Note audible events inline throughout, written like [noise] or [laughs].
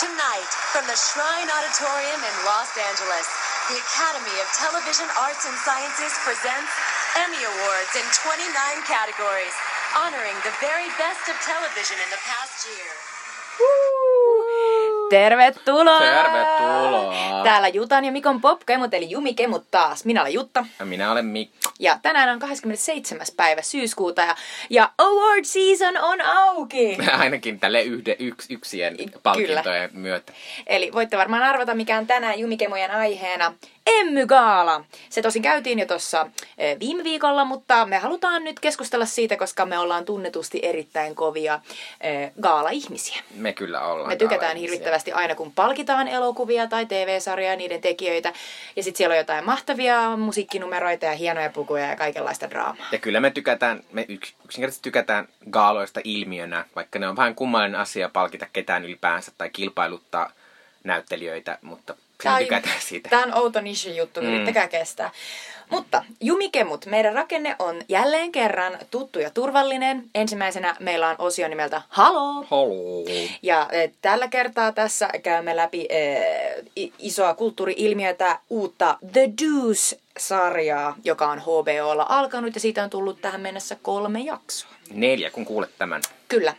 Tonight, from the Shrine Auditorium in Los Angeles, the Academy of Television Arts and Sciences presents Emmy Awards in 29 categories, honoring the very best of television in the past year. Tervetuloa! Tervetuloa! Täällä Jutan ja Mikon popkemut, eli Jumikemut taas. Minä olen Jutta. Ja minä olen Mikko. Ja tänään on 27. päivä syyskuuta ja, ja award season on auki! [laughs] Ainakin tälle yhde, yks, yksien palkintojen myötä. Eli voitte varmaan arvata, mikä on tänään Jumikemojen aiheena. Emmygaala. Se tosin käytiin jo tuossa viime viikolla, mutta me halutaan nyt keskustella siitä, koska me ollaan tunnetusti erittäin kovia e, gaala-ihmisiä. Me kyllä ollaan Me tykätään hirvittävästi aina, kun palkitaan elokuvia tai TV-sarjoja niiden tekijöitä. Ja sitten siellä on jotain mahtavia musiikkinumeroita ja hienoja pukuja ja kaikenlaista draamaa. Ja kyllä me tykätään, me yks, yksinkertaisesti tykätään gaaloista ilmiönä, vaikka ne on vähän kummallinen asia palkita ketään ylipäänsä tai kilpailuttaa näyttelijöitä, mutta Kyllä tykätään siitä. Tämä on outo niche-juttu, mm. yrittäkää kestää. Mutta Jumikemut, meidän rakenne on jälleen kerran tuttu ja turvallinen. Ensimmäisenä meillä on osio nimeltä Halo. Halo. Ja e, tällä kertaa tässä käymme läpi e, isoa kulttuuri-ilmiötä, uutta The Deuce-sarjaa, joka on HBOlla alkanut ja siitä on tullut tähän mennessä kolme jaksoa. Neljä, kun kuulet tämän. Kyllä.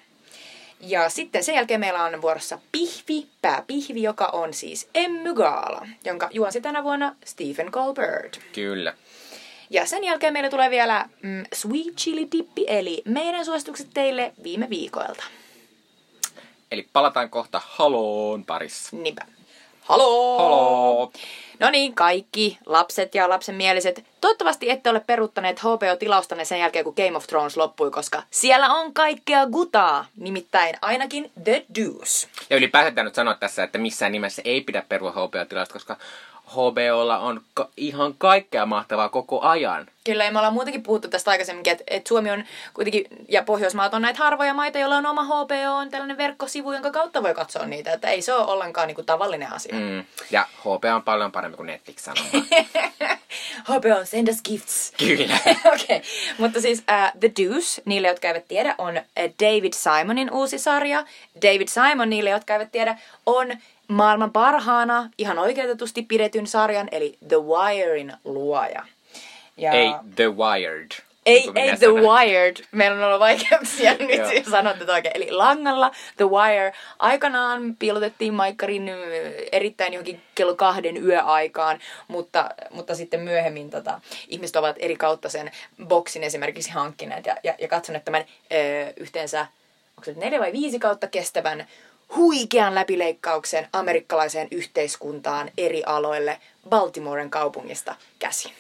Ja sitten sen jälkeen meillä on vuorossa Pihvi, pääpihvi, joka on siis Emmy Gaala, jonka juonsi tänä vuonna Stephen Colbert. Kyllä. Ja sen jälkeen meillä tulee vielä mm, Sweet Chili Dippi, eli meidän suositukset teille viime viikoilta. Eli palataan kohta Haloon parissa. Niinpä. Halo! Halo! No niin, kaikki lapset ja lapsenmieliset. Toivottavasti ette ole peruuttaneet HBO-tilaustanne sen jälkeen, kun Game of Thrones loppui, koska siellä on kaikkea gutaa, nimittäin ainakin The Deuce. Ja ylipäätään nyt sanoa tässä, että missään nimessä ei pidä perua HBO-tilausta, koska HBOlla on ka- ihan kaikkea mahtavaa koko ajan. Kyllä, ja me ollaan muutenkin puhuttu tästä aikaisemminkin, että, että Suomi on kuitenkin, ja Pohjoismaat on näitä harvoja maita, joilla on oma HBO, on tällainen verkkosivu, jonka kautta voi katsoa niitä, että ei se ole ollenkaan niin kuin tavallinen asia. Mm. Ja HBO on paljon parempi kuin Netflix sanoo. [laughs] HBO, send us gifts. Kyllä. [laughs] Okei, okay. mutta siis uh, The Deuce, niille jotka eivät tiedä, on David Simonin uusi sarja. David Simon, niille jotka eivät tiedä, on maailman parhaana, ihan oikeutetusti pidetyn sarjan, eli The Wirein luoja. Ja... Ei The Wired. Ei, ei The Wired. Meillä on ollut vaikeuksia [laughs] nyt sanoa tätä oikein. Eli langalla The Wire. Aikanaan piilotettiin Maikkarin erittäin johonkin kello kahden yöaikaan, mutta, mutta sitten myöhemmin tota, ihmiset ovat eri kautta sen boksin esimerkiksi hankkineet ja, ja, ja katsoneet tämän ö, yhteensä, onko se neljä vai viisi kautta kestävän huikean läpileikkauksen amerikkalaiseen yhteiskuntaan eri aloille Baltimoren kaupungista käsin.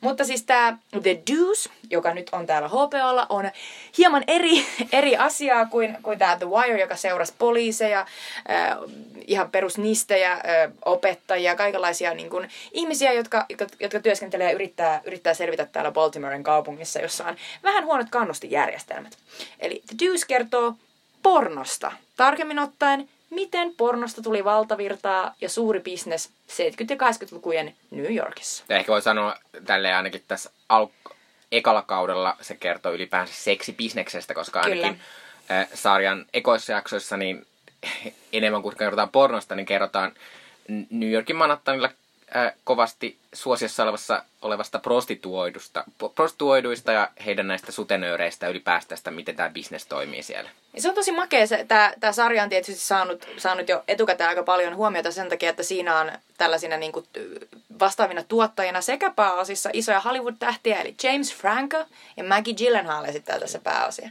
Mutta siis tämä The Deuce, joka nyt on täällä HPOlla, on hieman eri, [laughs] eri asiaa kuin, kuin tämä The Wire, joka seurasi poliiseja, äh, ihan perusnistejä, äh, opettajia, kaikenlaisia niin kuin, ihmisiä, jotka, jotka, jotka työskentelee ja yrittää, yrittää selvitä täällä Baltimoren kaupungissa, jossa on vähän huonot kannustijärjestelmät. Eli The Deuce kertoo pornosta. Tarkemmin ottaen, miten pornosta tuli valtavirtaa ja suuri bisnes 70- ja 80-lukujen New Yorkissa. Ja ehkä voi sanoa tälleen ainakin tässä al- ekalla kaudella se kertoo ylipäänsä seksibisneksestä, koska ainakin äh, sarjan ekoissa jaksoissa niin [laughs] enemmän kuin kerrotaan pornosta, niin kerrotaan New Yorkin Manhattanilla äh, kovasti suosiossa olevassa, olevasta prostituoidusta, prostituoiduista ja heidän näistä sutenööreistä ylipäästä, miten tämä bisnes toimii siellä. Ja se on tosi makea. Tämä sarja on tietysti saanut, saanut jo etukäteen aika paljon huomiota sen takia, että siinä on tällaisina niin kuin, vastaavina tuottajina sekä pääosissa isoja Hollywood-tähtiä, eli James Franco ja Maggie Gyllenhaal esittää tässä pääosia.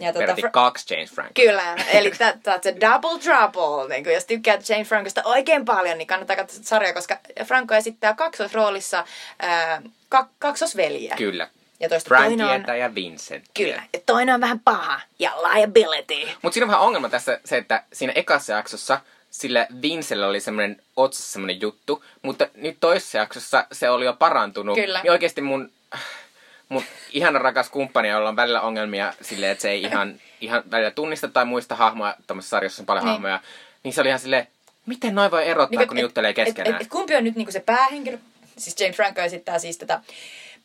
Ja tuota, Fra- kaksi James Franco. Kyllä, eli that's a double trouble. Niin kun jos tykkäät James Francosta oikein paljon, niin kannattaa katsoa sarjaa, koska Franco esittää kaksosroolissa äh, kak- kaksosveljiä. Kyllä. Ja toista toinen on... ja Vincent. Kyllä. Ja toinen on vähän paha. Ja liability. Mutta siinä on vähän ongelma tässä se, että siinä ekassa jaksossa sillä Vincellä oli semmoinen otsassa semmoinen juttu, mutta nyt toisessa jaksossa se oli jo parantunut. Kyllä. Niin oikeasti mun mun ihana rakas kumppani, jolla on välillä ongelmia silleen, että se ei ihan, ihan välillä tunnista tai muista hahmoja, tuommoisessa sarjassa on paljon niin. hahmoja, niin se oli ihan silleen, miten noin voi erottaa, niin, kun et, ne juttelee keskenään? Et, et, et, kumpi on nyt niinku se päähenkilö? Siis James Franco esittää siis tätä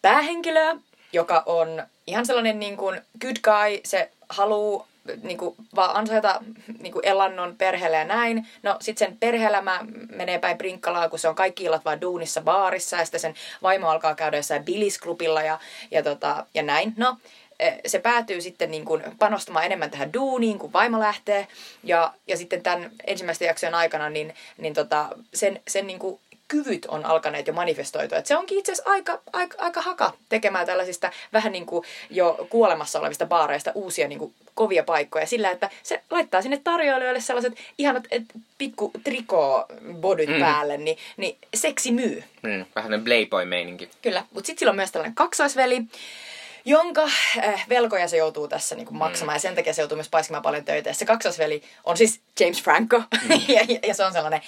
päähenkilöä, joka on ihan sellainen niin kuin good guy, se haluaa niin kuin, vaan ansaita niin kuin elannon perheelle ja näin. No sit sen perheelämä menee päin prinkkalaa, kun se on kaikki illat vaan duunissa baarissa ja sitten sen vaimo alkaa käydä jossain bilisklubilla ja, ja, tota, ja näin. No, e, se päätyy sitten niin kuin panostamaan enemmän tähän duuniin, kun vaimo lähtee. Ja, ja sitten tämän ensimmäisten jaksojen aikana niin, niin tota, sen, sen niin kuin kyvyt on alkaneet jo manifestoitua. Et se onkin itse asiassa aika, aika, aika haka tekemään tällaisista vähän niin kuin jo kuolemassa olevista baareista uusia niin kuin kovia paikkoja sillä, että se laittaa sinne tarjoilijoille sellaiset ihanat et, pikku trikoo bodyt mm. päälle, niin, niin seksi myy. Mm, vähän playboy-meininki. Kyllä, mutta sitten sillä on myös tällainen kaksoisveli, jonka äh, velkoja se joutuu tässä niin kuin maksamaan mm. ja sen takia se joutuu myös paiskimaan paljon töitä. Ja se kaksosveli on siis James Franco mm. [laughs] ja, ja se on sellainen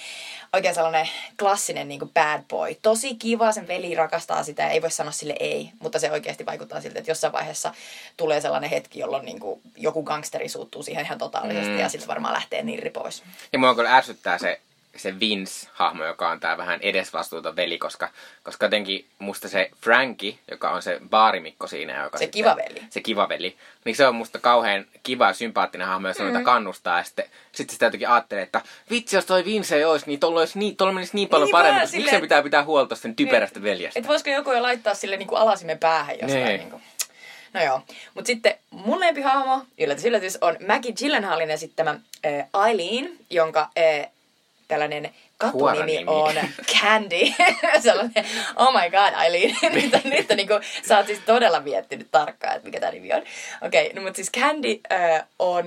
oikein sellainen klassinen niin kuin bad boy. Tosi kiva, sen veli rakastaa sitä, ei voi sanoa sille ei, mutta se oikeasti vaikuttaa siltä, että jossain vaiheessa tulee sellainen hetki, jolloin niin kuin joku gangsteri suuttuu siihen ihan totaalisesti mm. ja sitten varmaan lähtee nirri pois. Ja mua kyllä ärsyttää se se Vince-hahmo, joka on tää vähän edesvastuuta veli, koska, koska jotenkin musta se Frankie, joka on se baarimikko siinä. Joka se sitten, kiva veli. Se kiva veli. Niin se on musta kauhean kiva ja sympaattinen hahmo, jos mm-hmm. kannustaa. Ja sitten, sitten sitä jotenkin ajattelee, että vitsi, jos toi Vince ei olisi, niin tuolla, olisi niin, tuolla menisi niin paljon niin paremmin. Sille... Miksi se pitää pitää huolta sen typerästä niin, veljestä? Et voisiko joku jo laittaa sille niin kuin alasimen päähän jostain. Niin. Niin kuin. No joo. Mutta sitten mun lempihahmo, yllätys yllätys, on Maggie Gyllenhaalin esittämä äh, Eileen, jonka äh, tällainen katunimi on Candy. [laughs] Sellainen, oh my god, Eileen. [laughs] nyt, nyt niin kuin, sä oot siis todella miettinyt tarkkaan, että mikä tämä nimi on. Okei, okay, no mutta siis Candy äh, on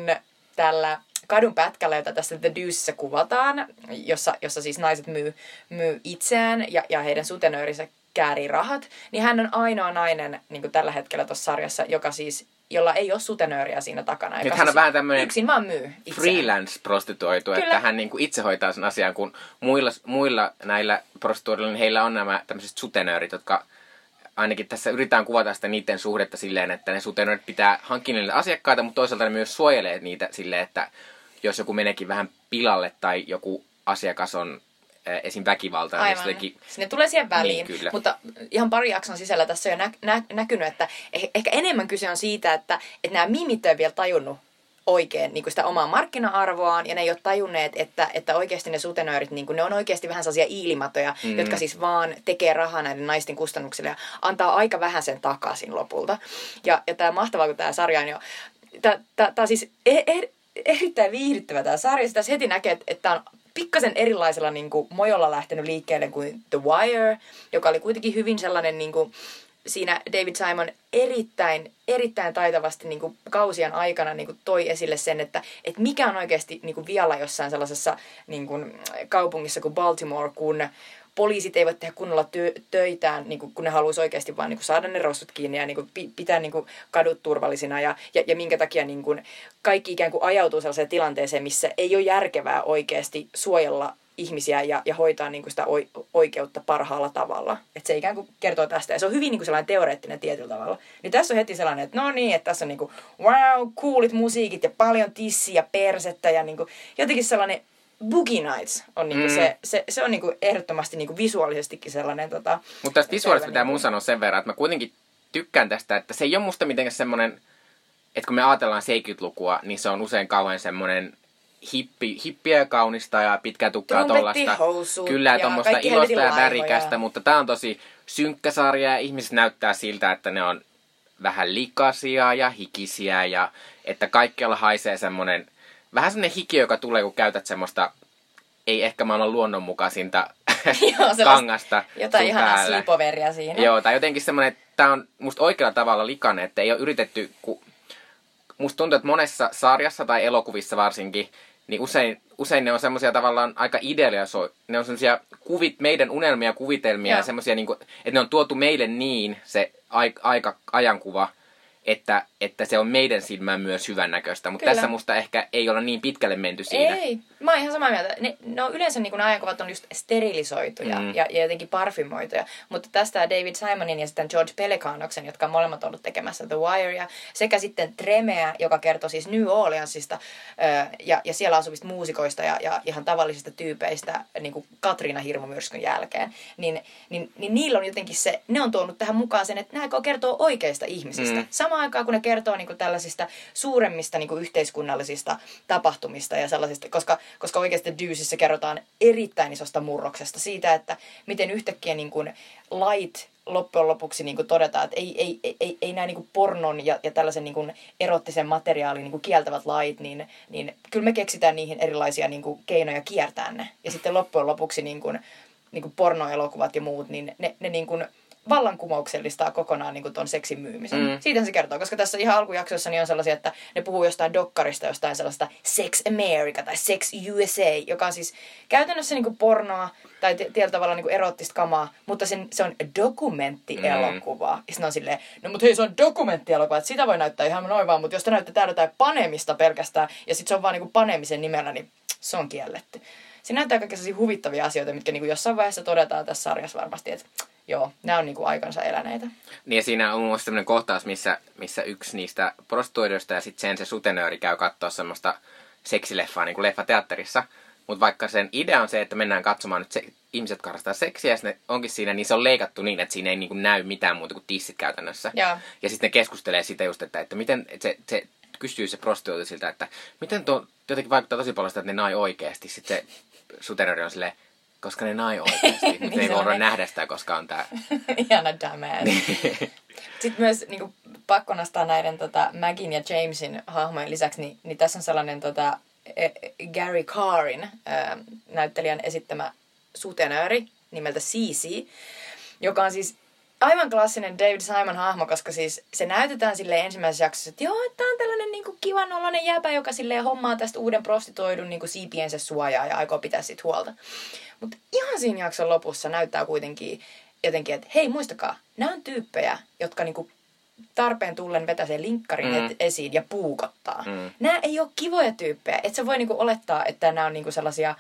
tällä kadun pätkällä, jota tässä The Deuceissä kuvataan, jossa, jossa siis naiset myy, myy itseään ja, ja heidän sutenöörinsä käärii rahat, niin hän on ainoa nainen niin kuin tällä hetkellä tuossa sarjassa, joka siis jolla ei ole sutenööriä siinä takana. Nyt hän on siis vähän tämmöinen yksin vaan myy freelance-prostituoitu, Kyllä. että hän niin kuin itse hoitaa sen asian, kun muilla, muilla näillä prostituoilla, niin heillä on nämä tämmöiset sutenöörit, jotka ainakin tässä yritetään kuvata sitä niiden suhdetta silleen, että ne sutenöörit pitää hankkia niille asiakkaita, mutta toisaalta ne myös suojelee niitä silleen, että jos joku meneekin vähän pilalle tai joku asiakas on esim. väkivaltaa. Aivan. Niin Sinne tulee siihen väliin. Niin, kyllä. Mutta ihan pari jakson sisällä tässä on jo nä- nä- näkynyt, että eh- ehkä enemmän kyse on siitä, että, että nämä mimit on vielä tajunnut oikein niin kuin sitä omaa markkina-arvoaan, ja ne ei ole tajunneet, että, että oikeasti ne sutenöörit, niin kuin, ne on oikeasti vähän sellaisia iilimatoja, mm. jotka siis vaan tekee rahaa näiden naisten kustannuksille ja antaa aika vähän sen takaisin lopulta. Ja, ja tämä mahtavaa, kun tämä sarja on jo... Tämä on siis e- e- erittäin viihdyttävä tämä sarja. Sitä heti näkee, että, että tämä on pikkasen erilaisella niin kuin, mojolla lähtenyt liikkeelle kuin The Wire, joka oli kuitenkin hyvin sellainen niin kuin, siinä David Simon erittäin, erittäin taitavasti niin kuin kausien aikana niin kuin toi esille sen, että, että mikä on oikeasti niin kuin vialla jossain sellaisessa niin kuin kaupungissa kuin Baltimore, kun poliisit eivät tehdä kunnolla tö- töitään, niin kuin, kun ne haluaisi oikeasti vaan niin kuin, saada ne rossut kiinni ja niin kuin, pitää niin kuin, kadut turvallisina. Ja, ja, ja minkä takia niin kuin, kaikki ikään kuin ajautuu sellaiseen tilanteeseen, missä ei ole järkevää oikeasti suojella ihmisiä ja, ja hoitaa niin kuin sitä oikeutta parhaalla tavalla. Että se ikään kuin kertoo tästä. Ja se on hyvin niin kuin sellainen teoreettinen tietyllä tavalla. Niin tässä on heti sellainen, että no niin, että tässä on niin kuin, wow, coolit musiikit ja paljon tissiä persettä ja niin kuin, jotenkin sellainen Boogie Nights on niinku mm. se, se, se on niinku ehdottomasti niinku visuaalisestikin sellainen... Tota, Mutta tästä visuaalista pitää mun sanoa sen verran, että mä kuitenkin tykkään tästä, että se ei ole musta mitenkään semmoinen, että kun me ajatellaan 70-lukua, niin se on usein kauhean semmoinen hippi, hippiä ja kaunista ja pitkää tukkaa tollasta. Kyllä, ja tuommoista ilosta ja värikästä, mutta tää on tosi synkkä sarja ja ihmiset näyttää siltä, että ne on vähän likaisia ja hikisiä ja että kaikkialla haisee semmoinen vähän semmoinen hiki, joka tulee, kun käytät semmoista ei ehkä maailman luonnonmukaisinta [laughs] Joo, kangasta Jotain ihanaa slipoveria siinä. Joo, tai jotenkin semmoinen, että tämä on musta oikealla tavalla likainen, että ei ole yritetty, kun musta tuntuu, että monessa sarjassa tai elokuvissa varsinkin, niin usein, usein ne on semmoisia tavallaan aika idealisoituja. Ne on semmoisia kuvit, meidän unelmia, kuvitelmia Joo. ja semmoisia, niin kuin, että ne on tuotu meille niin se aika, aika ajankuva, että, että se on meidän silmään myös hyvännäköistä. Mutta tässä musta ehkä ei olla niin pitkälle menty siinä. Ei, mä oon ihan samaa mieltä. Ne, no yleensä niin kun ajankuvat on just sterilisoituja mm. ja, ja jotenkin parfymoituja. Mutta tästä David Simonin ja sitten George Pelecanoksen, jotka on molemmat ollut tekemässä The Wire, sekä sitten Tremeä, joka kertoo siis New Orleansista ja, ja siellä asuvista muusikoista ja, ja ihan tavallisista tyypeistä niin kuin Katriina hirmumyrskyn jälkeen. Niin, niin, niin, niillä on jotenkin se, ne on tuonut tähän mukaan sen, että nämä kertoo oikeista ihmisistä. Mm. Sama samaan aikaan kun ne kertoo niin kuin tällaisista suuremmista niin kuin yhteiskunnallisista tapahtumista ja sellaisista, koska, koska oikeasti Deuceissä kerrotaan erittäin isosta murroksesta siitä, että miten yhtäkkiä niin kuin lait loppujen lopuksi niin kuin todetaan, että ei, ei, ei, ei, ei nämä niin kuin pornon ja, ja tällaisen niin kuin erottisen materiaalin niin kuin kieltävät lait, niin, niin kyllä me keksitään niihin erilaisia niin kuin keinoja kiertää ne. Ja sitten loppujen lopuksi niin kuin, niin kuin pornoelokuvat ja muut, niin ne, ne niin kuin vallankumouksellistaa kokonaan niin tuon seksin myymisen. Mm. Siitä se kertoo, koska tässä ihan alkujaksossa niin on sellaisia, että ne puhuu jostain dokkarista, jostain sellaista Sex America tai Sex USA, joka on siis käytännössä niin pornoa tai tietyllä tavalla niin erottista kamaa, mutta sen, se on dokumenttielokuva. Mm. Ja sitten on silleen, no mutta hei se on dokumenttielokuva, että sitä voi näyttää ihan noin vaan, mutta jos te näyttää täällä jotain panemista pelkästään ja sitten se on vaan niin panemisen nimellä, niin se on kielletty. Siinä näyttää kaikkia huvittavia asioita, mitkä niin jossain vaiheessa todetaan tässä sarjassa varmasti, että joo, nämä on niinku aikansa eläneitä. Niin ja siinä on muun sellainen kohtaus, missä, missä yksi niistä prostituoidoista ja sitten sen se sutenööri käy katsoa semmoista seksileffaa niin kuin leffateatterissa. Mutta vaikka sen idea on se, että mennään katsomaan nyt se, ihmiset harrastaa seksiä ja ne onkin siinä, niin se on leikattu niin, että siinä ei niin kuin näy mitään muuta kuin tissit käytännössä. Ja, ja sitten ne keskustelee siitä just, että, että miten että se, se kysyy se prostituoitu siltä, että miten tuo jotenkin vaikuttaa tosi paljon sitä, että ne nai oikeasti. Sitten se sutenööri on silleen, koska ne nai oikeasti. [laughs] Mutta niin ei voida nähdä sitä, koska on tää... [laughs] Ihana dumbass. Sitten myös niin kuin, pakko nostaa näiden tota, Magin ja Jamesin hahmojen lisäksi, niin, niin tässä on sellainen tota, e, Gary Carrin ää, näyttelijän esittämä sutenööri nimeltä CC, joka on siis aivan klassinen David Simon hahmo, koska siis se näytetään sille ensimmäisessä jaksossa, että joo, että on tällainen niin kivan oloinen jäpä, joka sille hommaa tästä uuden prostituoidun niin siipiensä suojaa ja aikoo pitää siitä huolta. Mutta ihan siinä jakson lopussa näyttää kuitenkin jotenkin, että hei muistakaa, nämä on tyyppejä, jotka niinku tarpeen tullen vetää sen linkkarin mm. esiin ja puukottaa. Mm. Nämä ei ole kivoja tyyppejä. Et sä voi niinku olettaa, että nämä on niinku sellaisia,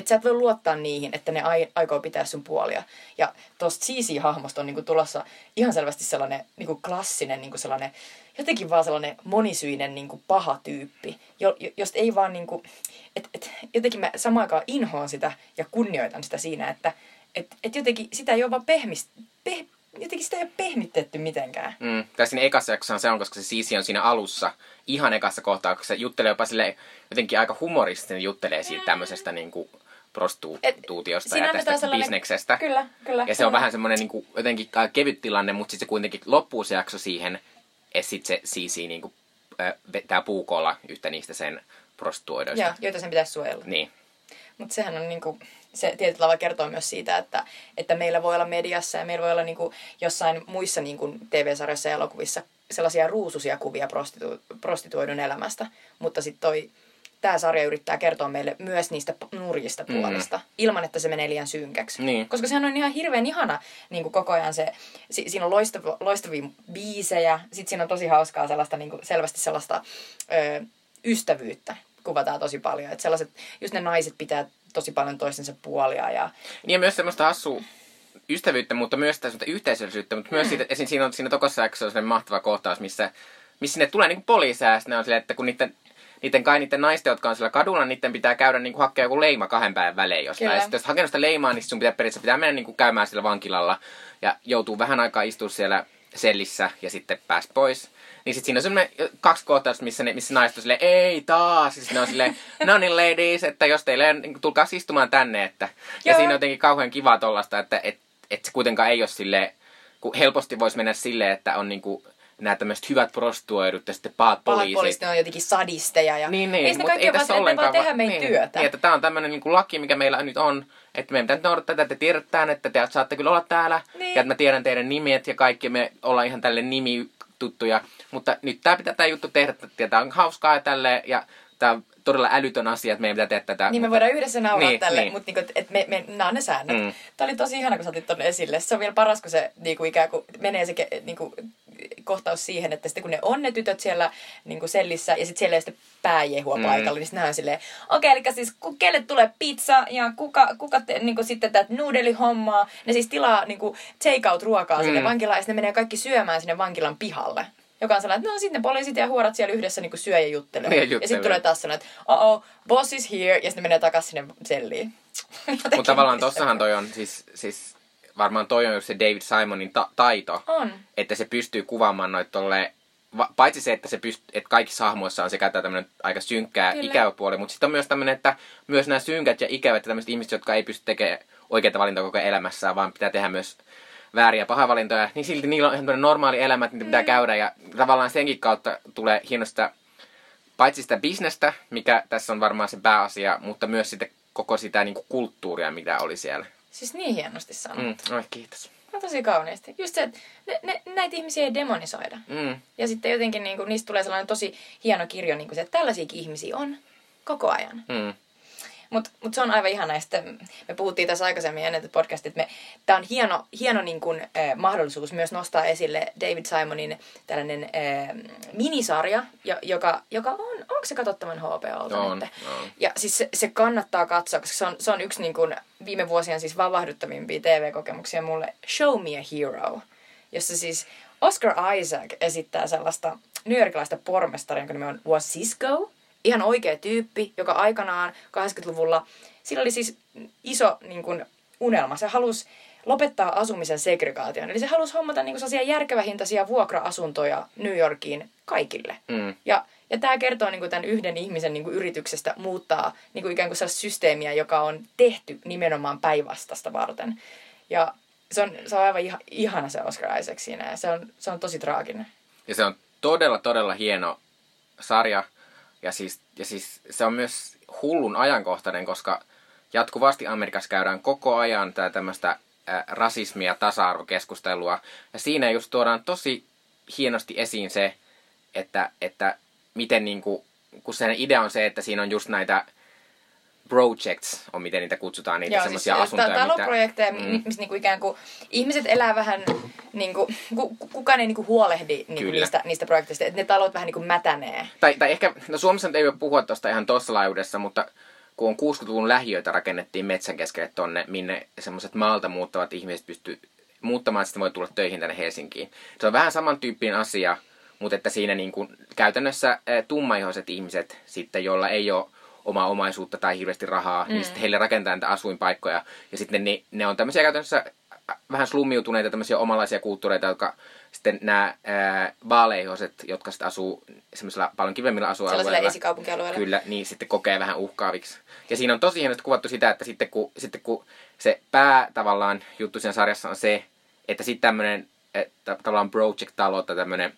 että sä et voi luottaa niihin, että ne aikoo pitää sun puolia. Ja tosta CC-hahmosta on niinku tulossa ihan selvästi sellainen niinku klassinen, niinku sellainen, jotenkin vaan sellainen monisyinen niinku paha tyyppi, jo, josta ei vaan niinku, et, et, jotenkin mä samaan aikaan inhoan sitä ja kunnioitan sitä siinä, että et, et jotenkin sitä ei ole vaan pehmist, peh, jotenkin sitä ei ole pehmitetty mitenkään. Mm. Tai siinä ekassa jaksossa se on, koska se Sisi on siinä alussa, ihan ekassa kohtaa, koska se juttelee jopa sille jotenkin aika humoristisesti juttelee siitä mm. tämmöisestä niin kuin prostituutiosta ja tästä sellainen... bisneksestä. Kyllä, kyllä. Ja se kyllä. on vähän semmoinen niin kuin, jotenkin kevyt tilanne, mutta sitten se kuitenkin loppuu se jakso siihen, että sitten se Sisi niin kuin, äh, vetää puukolla yhtä niistä sen prostituoidoista. Joo, joita sen pitäisi suojella. Niin. Mutta sehän on niinku, se tietyllä tavalla kertoo myös siitä, että, että meillä voi olla mediassa ja meillä voi olla niinku jossain muissa niinku TV-sarjoissa ja elokuvissa sellaisia ruususia kuvia prostitu, prostituoidun elämästä. Mutta sitten toi tämä sarja yrittää kertoa meille myös niistä nurjista mm. puolista, mm. ilman että se menee liian synkäksi. Niin. Koska sehän on ihan hirveän ihana niin kuin koko ajan se, si, siinä on loistav, loistavia biisejä, sitten siinä on tosi hauskaa sellaista, niin kuin, selvästi sellaista ö, ystävyyttä kuvataan tosi paljon. Että sellaiset, just ne naiset pitää tosi paljon toistensa puolia. Ja, niin ja myös semmoista hassua ystävyyttä, mutta myös tästä yhteisöllisyyttä, mutta myös mm. siitä, esim. siinä on siinä tokossa sellainen mahtava kohtaus, missä, missä ne tulee niin poliiseja, ja ne on silleen, että kun niiden niiden kai niiden naisten, jotka on siellä kadulla, niiden pitää käydä niin kuin hakea joku leima kahden päivän välein jostain. Ja sitten jos hakenut sitä leimaa, niin sun pitää periaatteessa pitää mennä niin kuin käymään sillä vankilalla ja joutuu vähän aikaa istua siellä sellissä ja sitten päästä pois. Niin sitten siinä on semmoinen kaksi kohtausta, missä, ne, missä naiset on silleen, ei taas. Siis ne on silleen, no niin ladies, että jos teille niin tulkaa istumaan tänne. Että. Ja siinä on jotenkin kauhean kiva tollasta, että et, et se kuitenkaan ei ole silleen, kun helposti voisi mennä silleen, että on niinku nämä tämmöiset hyvät prostuoidut ja sitten pahat poliisit. Pahat poliisit on jotenkin sadisteja. Ja... Niin, niin, ei mutta ei tässä ollenkaan. Vaan tehdä meidän niin, työtä. Niin, että tämä on tämmöinen niin kuin laki, mikä meillä nyt on. Että meidän pitää noudattaa tätä, että tiedetään, että te saatte kyllä olla täällä. Niin. Ja että mä tiedän teidän nimet ja kaikki. Me ollaan ihan tälle nimi tuttuja. Mutta nyt tämä pitää tämä juttu tehdä. Tämä on hauskaa ja tälleen. Ja tämä todella älytön asia, että meidän pitää tehdä tätä. Niin me voidaan yhdessä nauraa niin, tälle, niin. mutta niinku, et me, me, nämä on ne säännöt. Mm. Tämä oli tosi ihana, kun sä otit tuonne esille. Se on vielä paras, kun se niinku, ikään kuin menee se niinku, kohtaus siihen, että sitten kun ne on ne tytöt siellä niin kuin sellissä ja sitten siellä ei sitten pääjehua mm. paikalla, niin sitten silleen, okei, okay, eli siis kelle tulee pizza ja kuka, kuka te, niin kuin sitten tätä nuudelihommaa, ne siis tilaa niin kuin take-out-ruokaa mm. sinne vankilaan ja sitten ne menee kaikki syömään sinne vankilan pihalle joka on sellainen, että no sitten poliisit ja huorat siellä yhdessä niin syö ja juttelee. Ja, ja sitten tulee taas sellainen, että oh, boss is here, ja sitten menee takaisin sinne selliin. [laughs] Mutta tavallaan tossahan toi on siis, siis varmaan toi on se David Simonin ta- taito. On. Että se pystyy kuvaamaan noita tolle va, paitsi se, että, se pyst, että kaikissa hahmoissa on sekä tämmöinen aika synkkää Kyllä. ikävä puoli, mutta sitten on myös tämmöinen, että myös nämä synkät ja ikävät ja tämmöiset ihmiset, jotka ei pysty tekemään oikeita valintoja koko elämässään, vaan pitää tehdä myös vääriä paha valintoja, niin silti niillä on ihan normaali elämä, että niitä pitää käydä ja tavallaan senkin kautta tulee hienosta paitsi sitä bisnestä, mikä tässä on varmaan se pääasia, mutta myös sitten koko sitä niin kuin kulttuuria, mitä oli siellä. Siis niin hienosti sanottu. Mm, oi, kiitos. No tosi kauniisti. Just se, että ne, ne, näitä ihmisiä ei demonisoida. Mm. Ja sitten jotenkin niin kuin, niistä tulee sellainen tosi hieno kirjo, niin kuin se, että tällaisiakin ihmisiä on koko ajan. Mm. Mutta mut se on aivan ihana. Ja sitten me puhuttiin tässä aikaisemmin ennen tätä podcastia, että tämä on hieno, hieno niin kuin, eh, mahdollisuus myös nostaa esille David Simonin tällainen eh, minisarja, jo, joka, joka on, onko se katsottavan HBOlta On, nyt? on. Ja siis se, se kannattaa katsoa, koska se on, se on yksi niin kuin, viime vuosien siis vavahduttavimpia TV-kokemuksia mulle. Show me a hero, jossa siis Oscar Isaac esittää sellaista newyorkilaista pormestaria, jonka nimi on Was Cisco. Ihan oikea tyyppi, joka aikanaan 80-luvulla, sillä oli siis iso niin kuin, unelma. Se halusi lopettaa asumisen segregaation. Eli se halusi hommata niin sellaisia järkevähintaisia vuokra-asuntoja New Yorkiin kaikille. Mm. Ja, ja tämä kertoo niin kuin, tämän yhden ihmisen niin kuin, yrityksestä muuttaa niin kuin, ikään kuin sellaista systeemiä, joka on tehty nimenomaan päinvastasta varten. Ja se on, se on aivan iha, ihana se Oscar Isaac siinä ja se on, se on tosi traaginen. Ja se on todella, todella hieno sarja. Ja siis, ja siis se on myös hullun ajankohtainen, koska jatkuvasti Amerikassa käydään koko ajan tää tämmöistä rasismia ja tasa-arvokeskustelua. Ja siinä just tuodaan tosi hienosti esiin se, että, että miten niinku, kun sen idea on se, että siinä on just näitä projects, on miten niitä kutsutaan, niitä semmoisia siis, asuntoja. ta- taloprojekteja, mm. mm. missä niinku ikään kuin ihmiset elää vähän, niinku, ku, ku- kukaan ei niinku huolehdi niinku Kyllä. niistä, niistä projekteista, että ne talot vähän niinku mätänee. Tai, tai ehkä, no Suomessa nyt ei voi puhua tuosta ihan tuossa laajuudessa, mutta kun on 60-luvun lähiöitä rakennettiin metsän keskelle tonne, minne semmoiset maalta muuttavat ihmiset pysty muuttamaan, että sitten voi tulla töihin tänne Helsinkiin. Se on vähän samantyyppinen asia, mutta että siinä niin kuin käytännössä eh, tummaihoiset ihmiset sitten, joilla ei ole omaa omaisuutta tai hirveästi rahaa, mm. niin sitten heille rakentaa niitä asuinpaikkoja. Ja sitten ne, ne on tämmöisiä käytännössä äh, vähän slummiutuneita tämmöisiä omalaisia kulttuureita, jotka sitten nämä ää, vaaleihoiset, jotka sitten asuu semmoisilla paljon kivemmillä asualueilla. Sellaisilla esikaupunkialueilla. Kyllä, niin sitten kokee vähän uhkaaviksi. Ja siinä on tosi hienosti kuvattu sitä, että sitten kun, sitten kun se pää tavallaan juttu siinä sarjassa on se, että sitten tämmöinen että tavallaan project-talo tai tämmöinen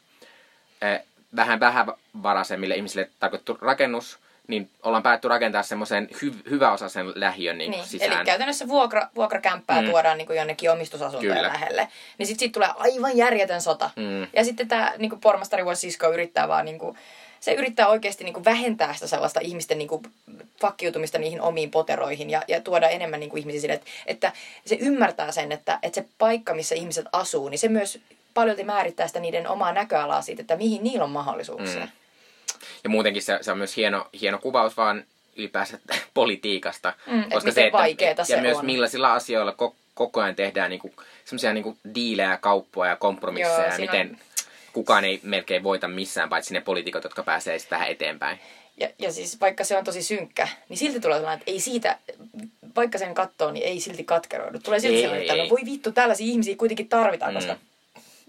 vähän vähävaraisemmille ihmisille tarkoitettu rakennus, niin ollaan päätty rakentaa semmoisen hy- hyväosaisen lähiön niin Niin, sisään. eli käytännössä vuokra, vuokrakämppää Mm. tuodaan niin kuin jonnekin omistusasuntojen Kyllä. lähelle. Niin sitten siitä tulee aivan järjetön sota. Mm. Ja sitten tämä niin pormastari Sisko yrittää vaan niin kuin, se yrittää oikeasti niin kuin vähentää sitä sellaista ihmisten niin kuin fakkiutumista niihin omiin poteroihin ja, ja tuoda enemmän niin kuin ihmisiä sille, että, että se ymmärtää sen, että, että se paikka, missä ihmiset asuu, niin se myös paljolti määrittää sitä niiden omaa näköalaa siitä, että mihin niillä on mahdollisuuksia. Mm. Ja muutenkin se, se on myös hieno, hieno kuvaus vaan ylipäänsä [laughs] politiikasta. Mm, et miten vaikeeta ja se myös on. millaisilla asioilla ko, koko ajan tehdään niinku, semmoisia niinku diilejä, kauppoja ja kompromisseja. Joo, ja miten on- kukaan ei melkein voita missään, paitsi ne poliitikot, jotka pääsee vähän eteenpäin. Ja, ja siis vaikka se on tosi synkkä, niin silti tulee sellainen, että ei siitä, vaikka sen katsoo, niin ei silti katkeroidu. Tulee silti Ei, sellainen, että no ei. voi vittu, tällaisia ihmisiä kuitenkin tarvitaan, Mm. koska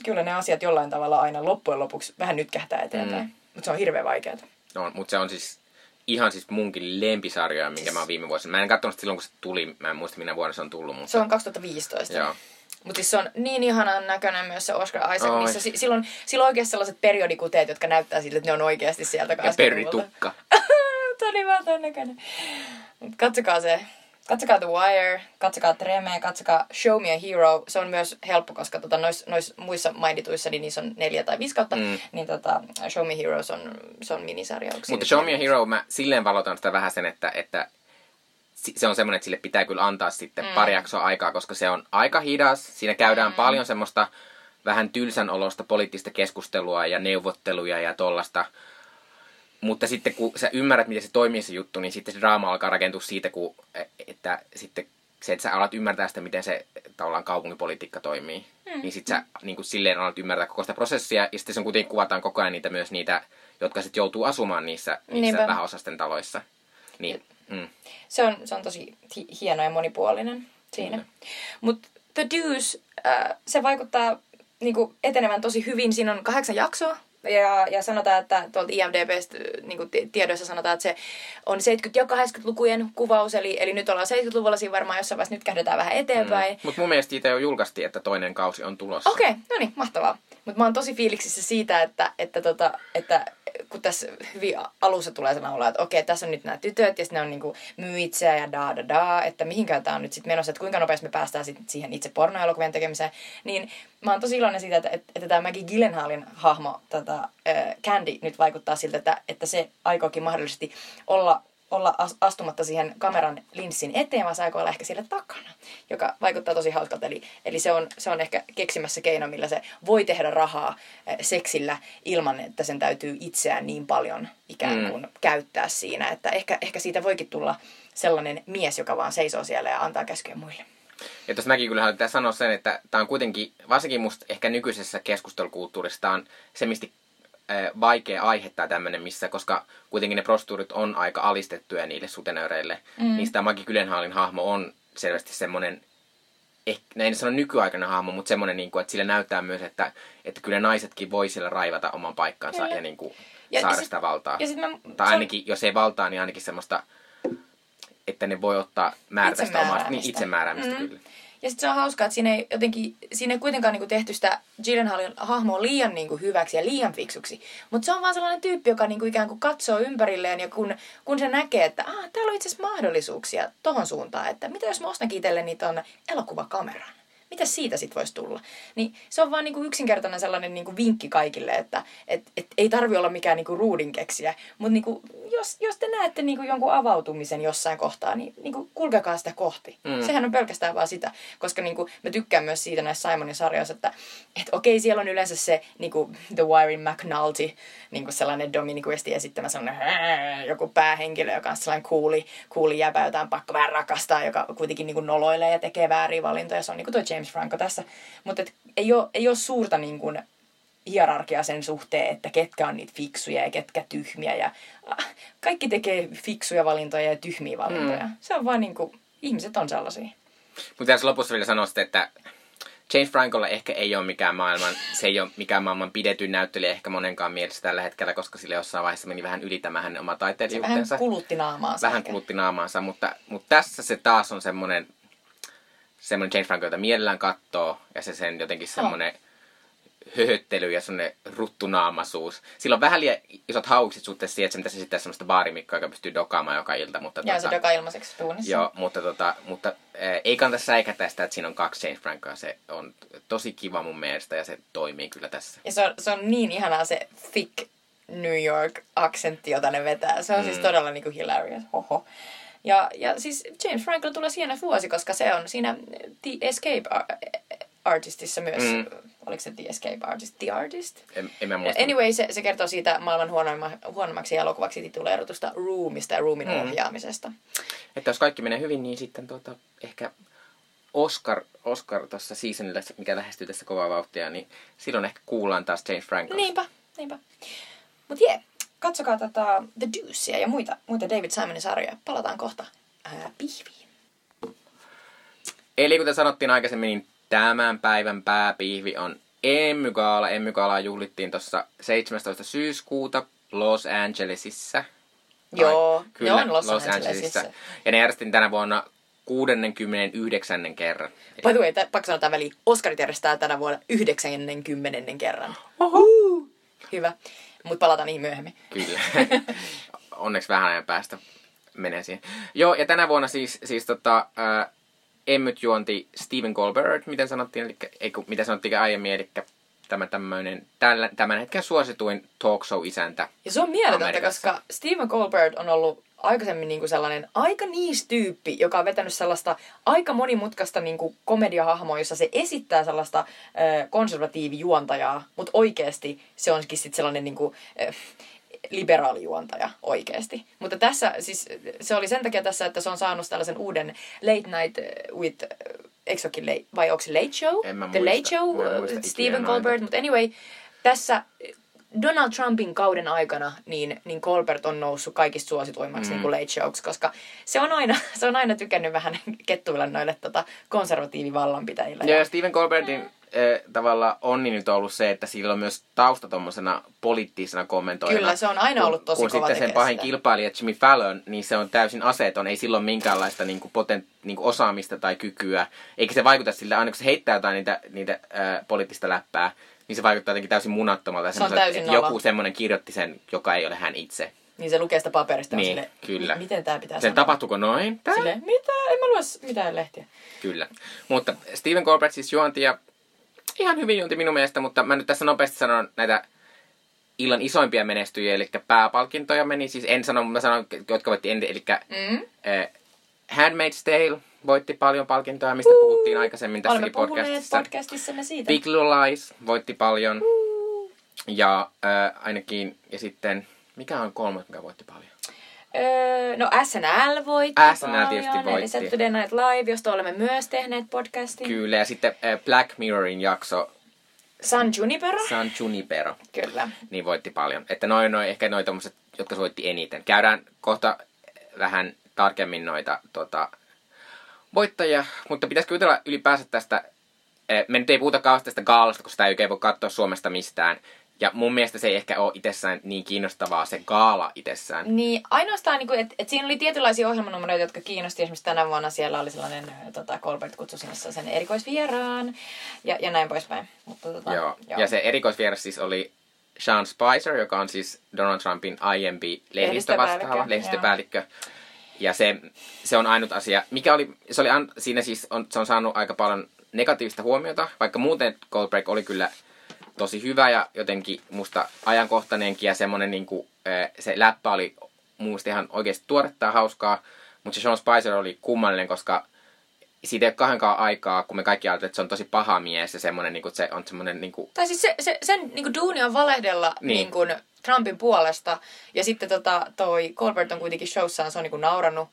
kyllä ne asiat jollain tavalla aina loppujen lopuksi vähän nyt kähtää eteenpäin. Mm. Mutta se on hirveän vaikeaa. No, mutta se on siis ihan siis munkin lempisarjoja, minkä mä oon viime vuosina. Mä en katsonut silloin, kun se tuli. Mä en muista, minä vuonna se on tullut. Mutta... Se on 2015. Joo. Mutta siis se on niin ihanan näköinen myös se Oscar Isaac, Oi. missä si- silloin, silloin oikeasti sellaiset periodikuteet, jotka näyttää siltä, että ne on oikeasti sieltä Ja 80-luvulta. Perry Tukka. Toni vaan ton näköinen. Mut katsokaa se. Katsokaa The Wire, katsokaa Treme, katsokaa Show Me a Hero. Se on myös helppo, koska tota, nois, nois muissa mainituissa niin niissä on neljä tai viisi kautta. Mm. Niin tota, Show Me Heroes on, se on minisarja. Mutta Show Me a? Hero, mä silleen valotan sitä vähän sen, että, että se on semmoinen, että sille pitää kyllä antaa sitten mm. pari jaksoa aikaa, koska se on aika hidas. Siinä käydään mm. paljon semmoista vähän tylsän olosta poliittista keskustelua ja neuvotteluja ja tollasta. Mutta sitten kun sä ymmärrät, miten se toimii se juttu, niin sitten se draama alkaa rakentua siitä, kun, että sitten se, että sä alat ymmärtää sitä, miten se tavallaan kaupunkipolitiikka toimii. Mm. Niin sitten sä niin kuin silleen alat ymmärtää koko sitä prosessia. Ja sitten se on kuitenkin kuvataan koko ajan niitä myös niitä, jotka sitten joutuu asumaan niissä, niissä Niinpä. vähäosasten taloissa. Niin, mm. Se on, se on tosi hi- hieno ja monipuolinen siinä. Kyllä. Mutta The Deuce, äh, se vaikuttaa niinku etenevän tosi hyvin. Siinä on kahdeksan jaksoa. Ja, ja sanotaan, että tuolta IMDBstä niin tiedoissa sanotaan, että se on 70- ja 80-lukujen kuvaus, eli, eli nyt ollaan 70-luvulla siinä varmaan jossain vaiheessa nyt kähdetään vähän eteenpäin. Mm. Mutta mun mielestä siitä jo julkaistiin, että toinen kausi on tulossa. Okei, okay, no niin, mahtavaa. Mutta mä oon tosi fiiliksissä siitä, että, että, tota, että kun tässä hyvin alussa tulee olo, että okei, tässä on nyt nämä tytöt ja sitten ne on niinku myy itseä ja da da da, että mihinkään tämä on nyt sitten menossa, että kuinka nopeasti me päästään sit siihen itse pornoelokuvien tekemiseen. Niin mä oon tosi iloinen siitä, että, että, että tämä Maggie Gyllenhaalin hahmo, tota, äh, Candy, nyt vaikuttaa siltä, että, että se aikookin mahdollisesti olla olla astumatta siihen kameran linssin eteen, vaan saako olla ehkä siellä takana, joka vaikuttaa tosi hauskalta. Eli, eli se, on, se on ehkä keksimässä keino, millä se voi tehdä rahaa eh, seksillä ilman, että sen täytyy itseään niin paljon ikään kuin mm. käyttää siinä. Että ehkä, ehkä siitä voikin tulla sellainen mies, joka vaan seisoo siellä ja antaa käskyjä muille. Ja tuossa mäkin kyllä haluan sanoa sen, että tämä on kuitenkin, varsinkin musta ehkä nykyisessä keskustelukulttuurissa, on se, mistä vaikea aihe tai tämmöinen, missä, koska kuitenkin ne prostuurit on aika alistettuja niille sutenööreille, mm. niin tämä Magi Kylenhaalin hahmo on selvästi semmoinen, ehkä, en sano nykyaikainen hahmo, mutta semmoinen, niin kuin, että sille näyttää myös, että, että kyllä naisetkin voi siellä raivata oman paikkansa ja, ja niin kuin, ja, saada sit, sitä valtaa. Ja sit mä, tai ainakin, on... jos ei valtaa, niin ainakin semmoista, että ne voi ottaa määrätä sitä omasta niin, itsemääräämistä mm. kyllä. Ja sitten se on hauskaa, että siinä ei, jotenkin, siinä ei kuitenkaan niinku tehty sitä Gyllenhaalin hahmoa liian niinku hyväksi ja liian fiksuksi. Mutta se on vaan sellainen tyyppi, joka niinku ikään kuin katsoo ympärilleen ja kun, kun se näkee, että ah, täällä on itse asiassa mahdollisuuksia tohon suuntaan, että mitä jos mä ostankin itselleni ton elokuvakameran mitä siitä sitten voisi tulla? Niin se on vaan niinku yksinkertainen sellainen niinku vinkki kaikille, että et, et ei tarvi olla mikään niinku ruudinkeksiä, mutta niinku, jos, jos te näette niinku jonkun avautumisen jossain kohtaa, niin niinku kulkekaa sitä kohti. Mm. Sehän on pelkästään vaan sitä, koska niinku, mä tykkään myös siitä näissä Simonin sarjoissa, että et okei, siellä on yleensä se niinku, The Wiring McNulty, niinku sellainen Dominic Westin esittämä sellainen joku päähenkilö, joka on sellainen kuuli, kuuli jäpä, jota on pakko vähän rakastaa, joka kuitenkin niinku noloilee ja tekee vääriä valintoja. Se on niinku tuo James Franco tässä. Mutta ei ole, ei ole suurta niin kuin, hierarkia sen suhteen, että ketkä on niitä fiksuja ja ketkä tyhmiä. Ja, ah, kaikki tekee fiksuja valintoja ja tyhmiä valintoja. Mm. Se on vaan niin kuin, ihmiset on sellaisia. Mutta tässä lopussa vielä sanoisit, että James Francolla ehkä ei ole mikään maailman, se ei ole mikään maailman pidetyn näyttelijä ehkä monenkaan mielessä tällä hetkellä, koska sille jossain vaiheessa meni vähän yli tämä hänen oma taiteilijuutensa. Vähän kulutti naamaansa. Vähän ehkä. kulutti naamaansa, mutta, mutta tässä se taas on semmoinen semmoinen James Franco, jota mielellään kattoo, ja se sen jotenkin semmoinen höhöttely ja semmoinen ruttunaamaisuus. Sillä on vähän liian isot haukset suhteessa siihen, että se pitäisi esittää semmoista baarimikkoa, joka pystyy dokaamaan joka ilta. Mutta ja tuota, se dokaa ilmaiseksi tuunissa. Joo, mutta, tota, mutta äh, ei kannata säikätä sitä, että siinä on kaksi James Francoa. Se on tosi kiva mun mielestä ja se toimii kyllä tässä. Ja se on, se on niin ihanaa se thick New York-aksentti, jota ne vetää. Se on siis mm. siis todella niinku hilarious. Hoho. Ja, ja siis James Franco tulee hieno vuosi, koska se on siinä The Escape Artistissa myös. Mm. Oliko se The Escape Artist? The Artist? En, en mä muista. Anyway, se, se kertoo siitä maailman huonoimma, huonommaksi elokuvaksi tituleerutusta Roomista ja Roomin mm. ohjaamisesta. Että jos kaikki menee hyvin, niin sitten tuota, ehkä Oscar, Oscar tuossa seasonilla, mikä lähestyy tässä kovaa vauhtia, niin silloin ehkä kuullaan taas James Franco. Niinpä, niinpä. Mutta jee, yeah katsokaa tätä The Deucea ja muita, muita David Simonin sarjoja. Palataan kohta ää, pihviin. Eli kuten sanottiin aikaisemmin, niin tämän päivän pääpihvi on Emmygaala. Emmygaalaa juhlittiin tuossa 17. syyskuuta Los Angelesissa. Joo, kyllä, on Los, Los Angelesissa. Angelesissa. Ja ne järjestettiin tänä vuonna 69. kerran. By the way, pakko sanoa väliin. Oscarit järjestää tänä vuonna 90. kerran. Oho. Hyvä. Mutta palataan niihin myöhemmin. Kyllä. [laughs] Onneksi vähän ajan päästä menee siihen. Joo, ja tänä vuonna siis, siis tota, äh, Emmyt juonti Stephen Colbert, miten sanottiin, eli, ei, mitä sanottiin aiemmin, eli tämä tämmöinen, tämän hetken suosituin talk show-isäntä. Ja se on mieletöntä, koska Stephen Colbert on ollut aikaisemmin niin kuin sellainen aika niis tyyppi, joka on vetänyt sellaista aika monimutkaista niin kuin komediahahmoa, jossa se esittää sellaista äh, konservatiivijuontajaa, mutta oikeasti se onkin sitten sellainen niin kuin, äh, liberaalijuontaja oikeasti. Mutta tässä, siis se oli sen takia tässä, että se on saanut tällaisen uuden Late Night with, eikö late, vai onko se Late Show? En The Late Show, Stephen Colbert, mutta anyway, tässä Donald Trumpin kauden aikana niin, niin Colbert on noussut kaikista suosituimmaksi mm. niin kuin Late Showks, koska se on aina, [laughs] se on aina tykännyt vähän kettuilla noille tota, konservatiivivallanpitäjille. Ja, ja Stephen Colbertin mm tavalla onni nyt ollut se, että sillä on myös tausta tuommoisena poliittisena kommentoijana. Kyllä, se on aina ollut tosi kun kova sitten sen pahin sitä. kilpailija Jimmy Fallon, niin se on täysin aseeton. Ei silloin minkäänlaista niin kuin potent, niin kuin osaamista tai kykyä. Eikä se vaikuta sillä, aina kun se heittää jotain niitä, niitä ää, poliittista läppää, niin se vaikuttaa jotenkin täysin munattomalta. Se on täysin että joku semmoinen kirjoitti sen, joka ei ole hän itse. Niin se lukee sitä paperista niin, sille, kyllä. miten tämä pitää Sen sanoa. tapahtuuko noin? Tää? Sille, mitä? En mä lue mitään lehtiä. Kyllä. Mutta Stephen Colbert siis juonti ja ihan hyvin junti minun mielestä, mutta mä nyt tässä nopeasti sanon näitä illan isoimpia menestyjiä, eli pääpalkintoja meni, siis en sano, mä sanon, jotka voitti eniten, eli mm. äh, Handmaid's Tale voitti paljon palkintoja, mistä uh, puhuttiin aikaisemmin tässäkin podcastissa. podcastissa siitä. Big Little Lies voitti paljon. Uh. Ja äh, ainakin, ja sitten, mikä on kolmas, mikä voitti paljon? Öö, no SNL voitti SNL paljon, tietysti voitti. Eli Saturday Night Live, josta olemme myös tehneet podcastin. Kyllä, ja sitten äh, Black Mirrorin jakso San Junipero. San Junipero. Kyllä. Niin voitti paljon. Että noin, noin ehkä noin tommoset, jotka voitti eniten. Käydään kohta vähän tarkemmin noita tota, voittajia, mutta pitäisikö jutella ylipäänsä tästä, eh, me nyt ei puhuta kauheasti tästä gaalasta, koska sitä ei oikein voi katsoa Suomesta mistään. Ja mun mielestä se ei ehkä ole itsessään niin kiinnostavaa, se gaala itsessään. Niin, ainoastaan, niin että et siinä oli tietynlaisia ohjelmanumeroita, jotka kiinnosti. Esimerkiksi tänä vuonna siellä oli sellainen, tota, Colbert kutsui sinne sen erikoisvieraan ja, ja näin poispäin. Mutta, tota, joo. joo. Ja se erikoisvieras siis oli Sean Spicer, joka on siis Donald Trumpin aiempi lehdistövastaava, lehdistöpäällikkö. Ja se, se on ainut asia, mikä oli, se oli, siinä siis on, se on saanut aika paljon negatiivista huomiota, vaikka muuten Goldberg oli kyllä tosi hyvä ja jotenkin musta ajankohtainenkin ja semmonen niinku, se läppä oli muista ihan oikeasti tuoretta ja hauskaa, mutta se Sean Spicer oli kummallinen, koska siitä ei ole kahdenkaan aikaa, kun me kaikki ajattelemme, että se on tosi paha mies ja semmoinen, niin kuin, se on semmoinen... Niin kuin... Tai siis se, se, sen niin kuin duuni on valehdella niin. Niin kuin Trumpin puolesta. Ja sitten tota, toi Colbert on kuitenkin showssaan, se on niin kuin naurannut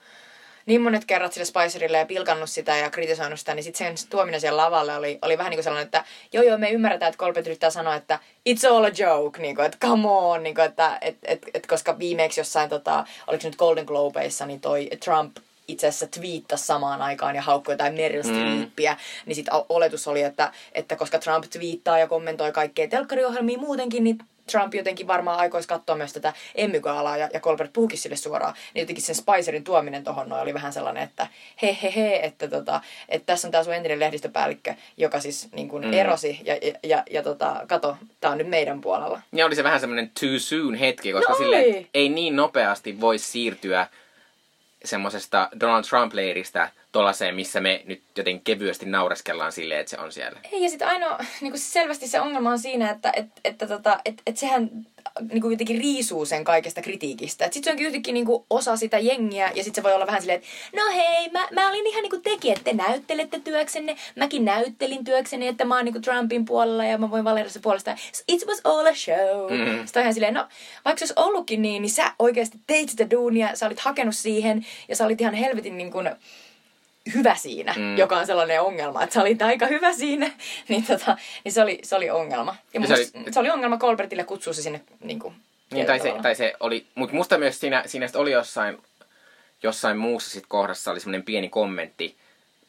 niin monet kerrat sille Spicerille ja pilkannut sitä ja kritisoinut sitä, niin sitten sen tuominen siellä lavalle oli, oli vähän niin kuin sellainen, että joo joo, me ymmärretään, että Colbert yrittää sanoa, että it's all a joke, niin kuin, että come on, niin kuin, että et, et, et, koska viimeksi jossain, tota, oliko se nyt Golden Globeissa, niin toi Trump itse asiassa twiittasi samaan aikaan ja haukkui jotain Meryl. Streepia, mm. niin sitten oletus oli, että, että koska Trump twiittaa ja kommentoi kaikkea telkkariohjelmia muutenkin, niin Trump jotenkin varmaan aikoisi katsoa myös tätä emmygaalaa ja, ja Colbert puhukin sille suoraan, niin jotenkin sen Spicerin tuominen tohon noin oli vähän sellainen, että he he he, että, tota, että tässä on tämä sun entinen lehdistöpäällikkö, joka siis niin kuin mm. erosi ja, ja, ja, ja tota, kato, tämä on nyt meidän puolella. Ja oli se vähän semmoinen too soon hetki, koska no sille ei niin nopeasti voi siirtyä semmoisesta Donald Trump-leiristä tuollaiseen, missä me nyt jotenkin kevyesti naureskellaan silleen, että se on siellä. Ei, ja sitten ainoa, niin selvästi se ongelma on siinä, että et, että tota, et, et sehän niin kuin jotenkin riisuu sen kaikesta kritiikistä. Sitten se onkin jotenkin niin kuin osa sitä jengiä, ja sitten se voi olla vähän silleen, että no hei, mä, mä olin ihan niin kuin teki, että te näyttelette työksenne, mäkin näyttelin työksenne, että mä oon niin kuin Trumpin puolella, ja mä voin valita se puolesta. It was all a show. Mm-hmm. Sitten on ihan silleen, no vaikka se olisi ollutkin niin, niin sä oikeasti teit sitä duunia, sä olit hakenut siihen, ja sä olit ihan helvetin niin kuin, hyvä siinä, mm. joka on sellainen ongelma, että sä olit aika hyvä siinä, [laughs] niin, tota, niin se, oli, se oli ongelma. Ja, ja se, oli, se oli ongelma Colbertille kutsua se sinne niin kuin, niin, tai se, tai se oli, mutta musta myös siinä, siinä oli jossain, jossain muussa sit kohdassa oli semmoinen pieni kommentti,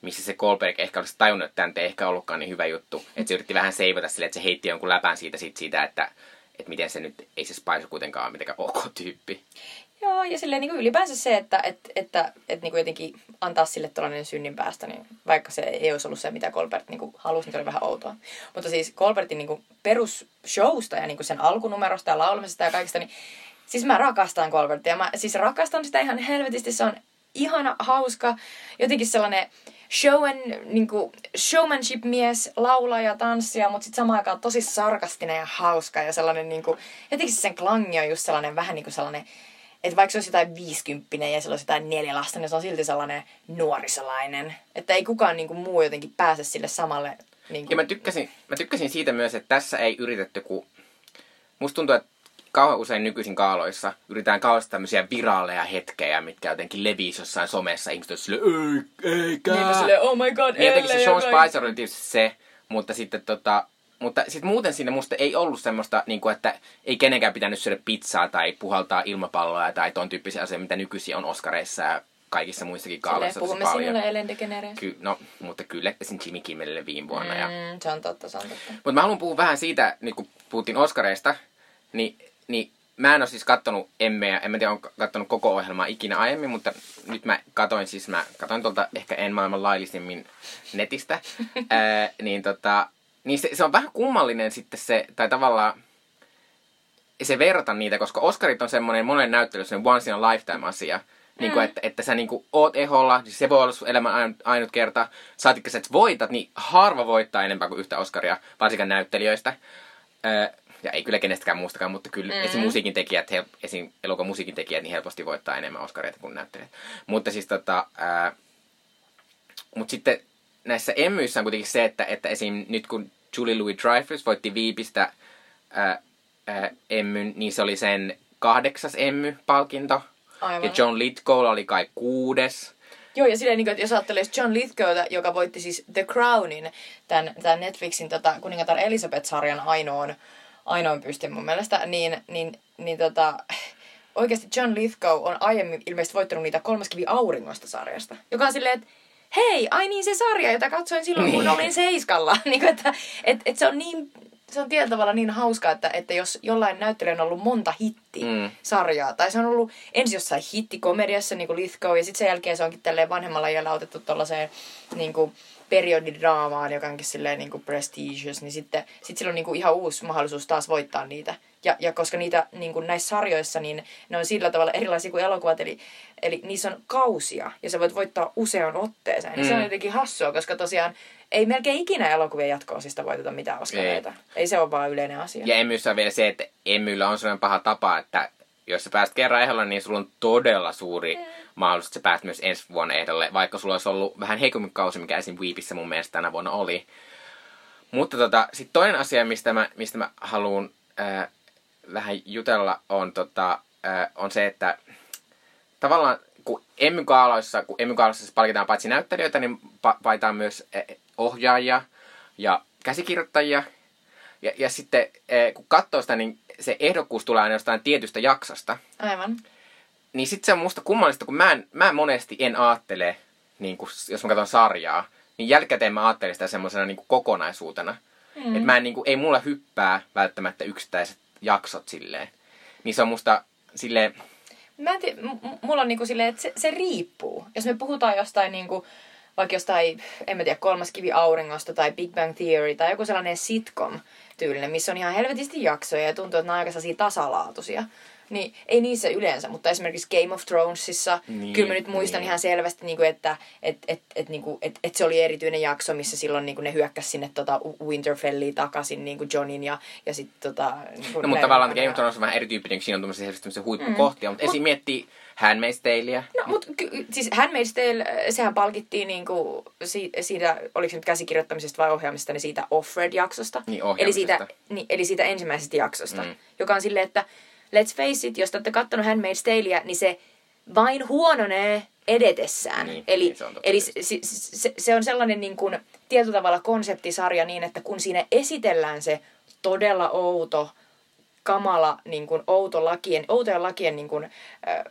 missä se Colberg ehkä olisi tajunnut, että tämä ei ehkä ollutkaan niin hyvä juttu. Että se yritti vähän seivata sille, että se heitti jonkun läpän siitä, siitä, siitä että, että miten se nyt, ei se Spice kuitenkaan mitenkään ok tyyppi. Joo, ja silleen niin ylipäänsä se, että et, että et, niin jotenkin antaa sille tällainen synnin päästä, niin vaikka se ei olisi ollut se, mitä Colbert niin halusi, niin se oli vähän outoa. Mutta siis Colbertin niin perusshowsta ja niin sen alkunumerosta ja laulamisesta ja kaikesta, niin siis mä rakastan Colbertia. Mä siis rakastan sitä ihan helvetisti. Se on ihana, hauska, jotenkin sellainen show and, niin kuin, showmanship-mies, laulaja, tanssia, mutta sitten samaan aikaan tosi sarkastinen ja hauska ja sellainen, niin kuin, jotenkin sen klangi on just sellainen vähän niin kuin sellainen että vaikka se olisi jotain viisikymppinen ja sillä olisi jotain neljä lasta, niin se on silti sellainen nuorisolainen. Että ei kukaan niin kuin, muu jotenkin pääse sille samalle. Niin kuin... Ja mä tykkäsin, mä tykkäsin siitä myös, että tässä ei yritetty, kun musta tuntuu, että kauhean usein nykyisin kaaloissa yritetään kauheasti tämmöisiä viraaleja hetkejä, mitkä jotenkin leviisi jossain somessa. Ihmiset on silleen, ei, eikä. Niin sille, oh my god, niin jotenkin se Sean Spicer oli tietysti se, mutta sitten tota, mutta sitten muuten siinä musta ei ollut semmoista, niin kuin, että ei kenenkään pitänyt syödä pizzaa tai puhaltaa ilmapalloa tai ton tyyppisiä asioita, mitä nykyisin on Oscareissa ja kaikissa muissakin gaaloissa puhumme paljon. sinulle Ellen DeGeneres. Ky- no, mutta kyllä esim. Jimmy Kimmelille viime vuonna. Ja... Mm, se on totta, se on totta. Mutta mä haluan puhua vähän siitä, niin kun puhuttiin Oscareista, niin, niin mä en ole siis kattonut Emmeä, en mä tiedä, on kattonut koko ohjelmaa ikinä aiemmin, mutta nyt mä katoin siis, mä katoin tuolta ehkä en maailman laillisimmin netistä, [laughs] ää, niin tota, niin se, se, on vähän kummallinen sitten se, tai tavallaan se verrata niitä, koska Oscarit on semmoinen monen näyttely, semmoinen once in a lifetime asia, niin kuin, että, että sä niin kuin, oot eholla, niin se voi olla sun elämän ainut, ainut kerta. Saatikka sä et voitat, niin harva voittaa enempää kuin yhtä Oscaria, varsinkaan näyttelijöistä. Öö, ja ei kyllä kenestäkään muustakaan, mutta kyllä mm. esim. musiikin tekijät, he, esim. elokuvan musiikin tekijät, niin helposti voittaa enemmän Oscareita kuin näyttelijät. Mutta siis tota, ää, mut sitten näissä emmyissä on kuitenkin se, että, että esim. nyt kun Julie Louis Dreyfus voitti Viipistä ää, ää, emmyn, niin se oli sen kahdeksas emmy-palkinto. Aivan. Ja John Lithgow oli kai kuudes. Joo, ja silleen, niin kuin, että jos ajattelee John Lithgowta, joka voitti siis The Crownin, tämän, tämän Netflixin tota, kuningatar Elisabeth-sarjan ainoan, ainoan pystin mun mielestä, niin, niin, niin tota, oikeasti John Lithgow on aiemmin ilmeisesti voittanut niitä kolmas kivi auringosta sarjasta, joka on silleen, että hei, ai niin se sarja, jota katsoin silloin, kun Niin. olin seiskalla. [laughs] niin kuin, että et, et se on niin se on tietyllä tavalla niin hauskaa, että, että jos jollain näyttelijällä on ollut monta hittisarjaa, tai se on ollut ensin jossain hittikomediassa, niin kuin Lithgow, ja sitten sen jälkeen se onkin tälleen vanhemmalla iällä otettu tuollaiseen niin kuin periodidraamaan, joka onkin silleen niin kuin prestigious, niin sitten sit sillä on niin kuin ihan uusi mahdollisuus taas voittaa niitä. Ja, ja koska niitä niin kuin näissä sarjoissa, niin ne on sillä tavalla erilaisia kuin elokuvat, eli, eli niissä on kausia, ja sä voit voittaa usean otteeseen. Mm. Se on Mm. jotenkin hassua, koska tosiaan ei melkein ikinä elokuvien jatko-osista voiteta mitään Oscareita. Ei. ei se ole vaan yleinen asia. Ja emmyssä on vielä se, että emmyllä on sellainen paha tapa, että jos sä pääset kerran ehdolle, niin sulla on todella suuri mahdollisuus, että sä pääset myös ensi vuonna ehdolle, vaikka sulla olisi ollut vähän heikommin kausi, mikä esim. Weepissä mun mielestä tänä vuonna oli. Mutta tota, sitten toinen asia, mistä mä, mistä mä haluan äh, vähän jutella, on, tota, äh, on se, että tavallaan kun Emmy-gaaloissa, kun Emmy-gaaloissa siis palkitaan paitsi näyttelijöitä, niin pa- paitaan myös ohjaajia ja käsikirjoittajia. Ja, ja sitten kun katsoo sitä, niin se ehdokkuus tulee aina jostain tietystä jaksosta. Aivan. Niin sitten se on musta kummallista, kun mä, en, mä monesti en ajattele, niin kun, jos mä katson sarjaa, niin jälkikäteen mä ajattelen sitä semmoisena niin kokonaisuutena. Mm. Että mä en, niin kuin, ei mulla hyppää välttämättä yksittäiset jaksot silleen. Niin se on musta silleen, Mä en tiedä, m- mulla on niinku silleen, että se, se riippuu. Jos me puhutaan jostain niinku, vaikka jostain, en mä tiedä, kolmas kivi auringosta tai Big Bang Theory tai joku sellainen sitcom tyylinen, missä on ihan helvetisti jaksoja ja tuntuu, että ne on aika tasalaatuisia. Niin ei niissä yleensä, mutta esimerkiksi Game of Thronesissa, Niin, niin, kyllä mä nyt muistan niin. ihan selvästi, niin kuin, että et, et, et, niin kuin, et, et se oli erityinen jakso, missä silloin niin kuin ne hyökkäsi sinne tota Winterfelliin takaisin niin kuin Johnin ja, ja sitten tota... Niin No mutta tavallaan Game of Thrones on vähän erityyppinen, kun siinä on tämmöisiä, tämmöisiä huippukohtia. Mm. Mutta esim. miettii Handmaid's Taleä. No, mutta ky- siis Handmaid's Tale, sehän palkittiin niinku siitä, siitä, oliko se nyt käsikirjoittamisesta vai ohjaamisesta, niin siitä Offred-jaksosta. Niin, eli, siitä, niin, eli siitä ensimmäisestä jaksosta. Mm. Mm. Joka on silleen, että let's face it, jos te olette kattonut Handmaid's Taleä, niin se vain huononee edetessään. Niin, eli niin, se on eli se, se, se, on sellainen niin kuin, tietyllä tavalla konseptisarja niin, että kun siinä esitellään se todella outo, kamala, niin kuin outo lakien, outojen lakien niin kuin, äh,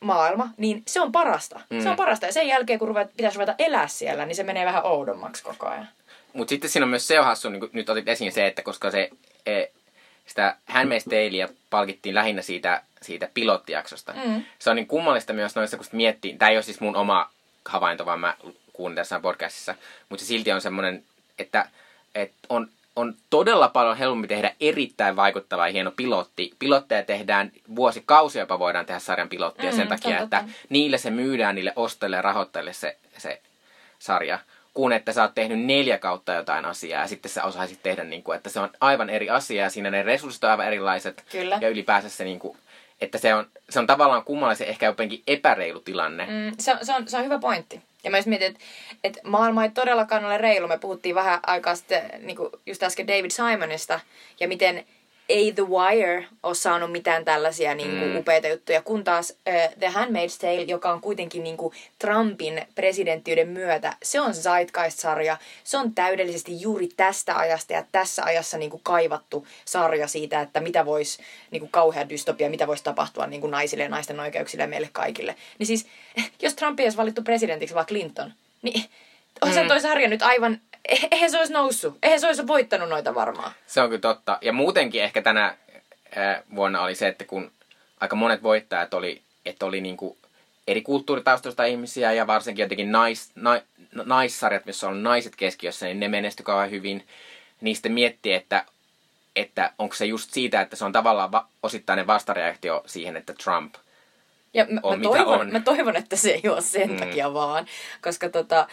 maailma, niin se on parasta. Mm. Se on parasta. Ja sen jälkeen, kun ruvet, pitäisi ruveta elää siellä, niin se menee vähän oudommaksi koko ajan. Mutta sitten siinä on myös se hassu, niin nyt otit esiin se, että koska se, e, sitä Handmaid's palkittiin lähinnä siitä, siitä pilottijaksosta. Mm. Se on niin kummallista myös noissa, kun miettii, tämä ei ole siis mun oma havainto, vaan mä kuulen tässä podcastissa, mutta se silti on semmoinen, että, että on, on todella paljon helpompi tehdä erittäin vaikuttava ja hieno pilotti. Pilotteja tehdään vuosikausia, jopa voidaan tehdä sarjan pilottia Mm, sen takia, totta. että niille se myydään, niille ostajille ja rahoittajille se, se sarja, kun että sä oot tehnyt neljä kautta jotain asiaa ja sitten sä osaisit tehdä, niin kuin, että se on aivan eri asia ja siinä ne resurssit on aivan erilaiset. Kyllä. Ja ylipäänsä se, niin kuin, että se on, se on tavallaan kummallisen ehkä jotenkin epäreilu tilanne. Mm, se, on, se, on, se on hyvä pointti. Ja mä just mietin, että, että maailma ei todellakaan ole reilu. Me puhuttiin vähän aikaa sitten, niin kuin just äsken David Simonista, ja miten ei The Wire ole saanut mitään tällaisia niin kuin, mm. upeita juttuja, kun taas uh, The Handmaid's Tale, joka on kuitenkin niin kuin, Trumpin presidenttiyden myötä, se on Zeitgeist-sarja. Se on täydellisesti juuri tästä ajasta ja tässä ajassa niin kuin, kaivattu sarja siitä, että mitä voisi, niin kuin, kauhea dystopia, mitä voisi tapahtua niin kuin, naisille ja naisten oikeuksille ja meille kaikille. Niin siis, [laughs] jos Trump olisi valittu presidentiksi vaan Clinton, niin on se mm. toi sarja nyt aivan eihän se olisi noussut. Eihän se olisi voittanut noita varmaan. Se on kyllä totta. Ja muutenkin ehkä tänä vuonna oli se, että kun aika monet voittajat oli, että oli niinku eri kulttuuritaustoista ihmisiä ja varsinkin jotenkin nais, na, naissarjat, missä on naiset keskiössä, niin ne menestyi kauhean hyvin. Niistä miettii, että, että onko se just siitä, että se on tavallaan va- osittainen vastareaktio siihen, että Trump ja mä, on, mä, toivon, on. mä toivon, että se ei ole sen mm. takia vaan, koska tota,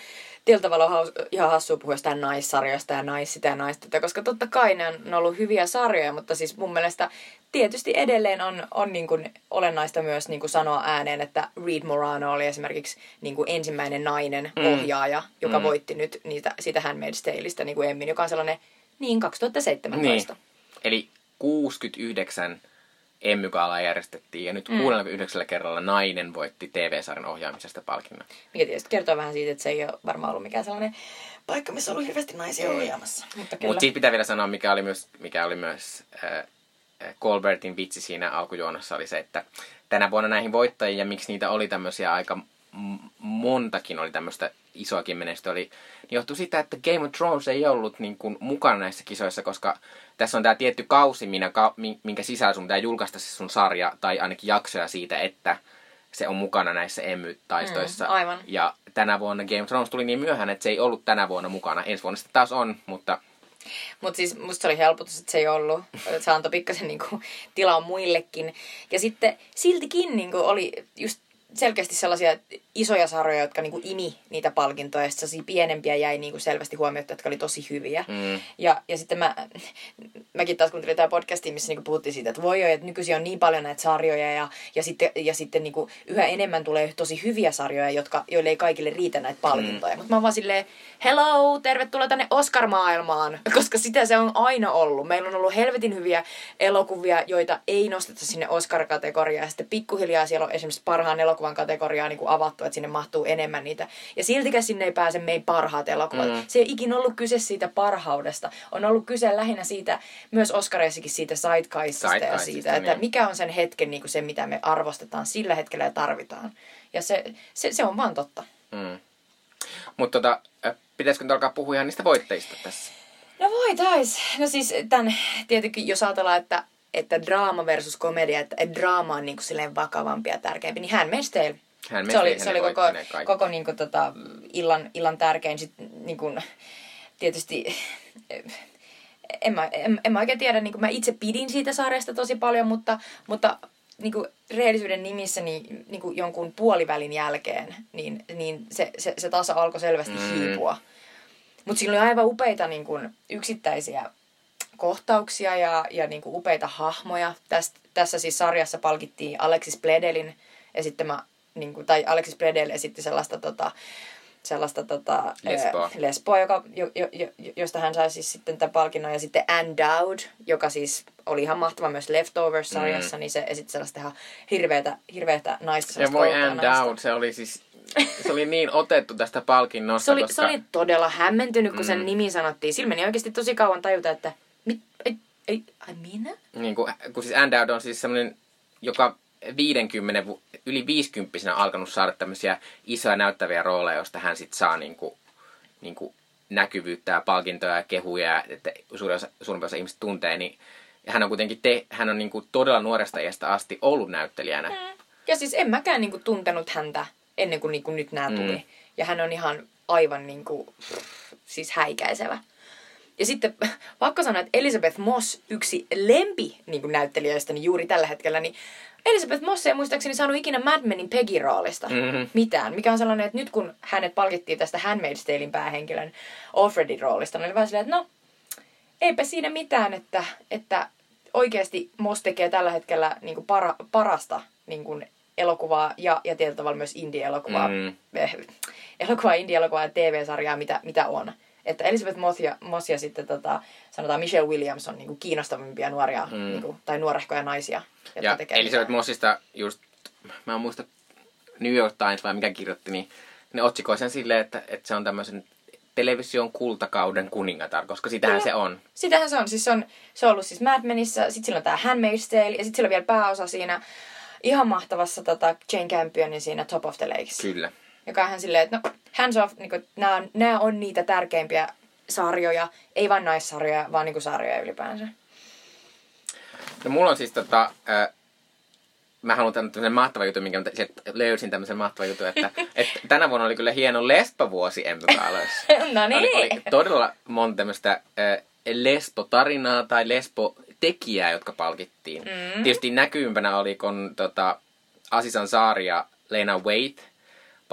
tietyllä tavalla on haus, ihan hassua puhua jostain naissarjoista ja naisista ja naista, koska totta kai ne on ollut hyviä sarjoja, mutta siis mun mielestä tietysti edelleen on, on niin kuin olennaista myös niin kuin sanoa ääneen, että Reed Morano oli esimerkiksi niin kuin ensimmäinen nainen mm. ohjaaja, joka mm. voitti nyt niitä, sitä Handmaid's Taleista niin kuin Emmin, joka on sellainen niin 2017. Niin. Eli 69 Emmygala järjestettiin ja nyt mm. 69 kerralla nainen voitti TV-sarjan ohjaamisesta palkinnon. Mikä tietysti kertoo vähän siitä, että se ei ole varmaan ollut mikään sellainen paikka, missä on ollut hirveästi naisia ohjaamassa. Mutta Mut siitä pitää vielä sanoa, mikä oli myös, mikä oli myös äh, Colbertin vitsi siinä alkujuonossa oli se, että tänä vuonna näihin voittajiin ja miksi niitä oli tämmöisiä aika montakin oli tämmöistä isoakin menestystä oli, niin johtui siitä, että Game of Thrones ei ollut niin kuin mukana näissä kisoissa, koska tässä on tämä tietty kausi, minkä sisällä sun pitää julkaista se sun sarja, tai ainakin jaksoja siitä, että se on mukana näissä EMY-taistoissa. Mm, aivan. Ja tänä vuonna Game of Thrones tuli niin myöhään, että se ei ollut tänä vuonna mukana. Ensi vuonna sitten taas on, mutta... Mutta siis musta se oli helpotus, että se ei ollut. Se antoi pikkasen niinku tilaa muillekin. Ja sitten siltikin niinku oli just selkeästi sellaisia isoja sarjoja, jotka niinku imi niitä palkintoja, ja sitten pienempiä jäi niinku selvästi huomioon, jotka oli tosi hyviä. Mm. Ja, ja sitten mä, mäkin taas kuuntelin tämä podcasti, missä niinku puhuttiin siitä, että voi jo, että nykyisin on niin paljon näitä sarjoja, ja, ja sitten, ja sitten niinku yhä enemmän tulee tosi hyviä sarjoja, jotka, joille ei kaikille riitä näitä palkintoja. Mm. Mutta mä oon vaan silleen, hello, tervetuloa tänne Oscar-maailmaan, [laughs] koska sitä se on aina ollut. Meillä on ollut helvetin hyviä elokuvia, joita ei nosteta sinne Oscar-kategoriaan, ja sitten pikkuhiljaa siellä on esimerkiksi parhaan elokuvan kategoriaa niin kuin avattu, että sinne mahtuu enemmän niitä. Ja siltikään sinne ei pääse meidän parhaat elokuvat. Mm. Se ei ikinä ollut kyse siitä parhaudesta. On ollut kyse lähinnä siitä, myös Oscareissakin siitä sidecaistista ja siitä, niin. että mikä on sen hetken niin kuin se, mitä me arvostetaan sillä hetkellä ja tarvitaan. Ja se, se, se on vaan totta. Mm. Mutta tota, pitäisikö nyt alkaa puhua ihan niistä voitteista tässä? No voitais. No siis tämän, tietenkin jos ajatellaan, että, että draama versus komedia, että, että draama on niin kuin silleen vakavampi ja tärkeämpi, niin hän Tale hän se oli, se oli koko, koko niin kuin, tota, illan, illan tärkein. Sit, niin kuin, tietysti en mä, en, en mä oikein tiedä, niin kuin mä itse pidin siitä sarjasta tosi paljon, mutta, mutta niin kuin rehellisyyden nimissä niin, niin kuin jonkun puolivälin jälkeen, niin, niin se, se, se taas alkoi selvästi mm. hiipua. Mutta siinä oli aivan upeita niin kuin, yksittäisiä kohtauksia ja, ja niin kuin, upeita hahmoja. Täst, tässä siis sarjassa palkittiin Alexis Bledelin esittämä niin kuin, tai Alexis Bledel esitti sellaista tota, sellaista tota, lesboa, lesboa joka, jo, jo, jo, josta hän sai siis sitten tämän palkinnon. Ja sitten Anne Dowd, joka siis oli ihan mahtava myös Leftovers-sarjassa, mm. niin se esitti sellaista ihan hirveätä, hirveätä naista. Ja voi Anne naista. Dowd, se oli siis se oli niin otettu tästä palkinnosta. Se oli, koska... se oli todella hämmentynyt, kun mm. sen nimi sanottiin. Sillä meni oikeasti tosi kauan tajuta, että ei, ai minä? Niin kuin, kun siis Dowd on siis semmoinen, joka 50, yli 50 alkanut saada tämmöisiä isoja näyttäviä rooleja, joista hän sitten saa niinku, niinku näkyvyyttä ja palkintoja ja kehuja, että suurin osa, suurin osa ihmistä tuntee, niin hän on kuitenkin te, hän on niinku todella nuoresta iästä asti ollut näyttelijänä. Mm. Ja siis en mäkään niinku tuntenut häntä ennen kuin niinku nyt nämä tuli. Mm. Ja hän on ihan aivan niinku, siis häikäisevä. Ja sitten vaikka sanoa, että Elizabeth Moss, yksi lempi niin näyttelijöistä niin juuri tällä hetkellä, niin Elisabeth Moss ei muistaakseni saanut ikinä Mad Menin Peggy-roolista mm-hmm. mitään. Mikä on sellainen, että nyt kun hänet palkittiin tästä Handmaid's Talein päähenkilön Alfredin roolista, niin oli vähän silleen, että no, eipä siinä mitään, että, että oikeasti Moss tekee tällä hetkellä niin kuin para, parasta niin kuin elokuvaa ja, ja tietyllä tavalla myös indie-elokuvaa. Mm. Elokuvaa, indie-elokuvaa ja TV-sarjaa, mitä, mitä on. Että Elizabeth Moss ja, Moss ja sitten tota, sanotaan Michelle Williams on niinku kiinnostavimpia nuoria mm. niinku, tai nuorehkoja naisia, jotka Ja tekee Elizabeth mitään. Mossista just, mä en muista New York Times vai mikä kirjoitti, niin ne otsikoi sen silleen, että, että se on tämmöisen television kultakauden kuningatar, koska sitähän Kyllä. se on. Sitähän se on. Siis se on, se on ollut siis Mad Menissä, sitten sillä on tää Handmaid's Tale ja sitten sillä on vielä pääosa siinä ihan mahtavassa tota, Jane Campionin siinä Top of the Lakes. Kyllä. Joka on silleen, että no, hands off, niin nämä on, on niitä tärkeimpiä sarjoja, ei vain naissarjoja, vaan niin sarjoja ylipäänsä. No mulla on siis tota, äh, mä haluan tämän tämmöisen mahtavan jutun, minkä mä löysin tämmöisen mahtavan jutun, että, [laughs] että tänä vuonna oli kyllä hieno lesbovuosi Emmykaaloissa. [laughs] no Oli, oli niin. todella monta tämmöistä äh, lesbo-tarinaa tai lesbo-tekijää, jotka palkittiin. Mm. Tietysti näkyimpänä oli, kun tota, Asisan Saari ja Lena Waite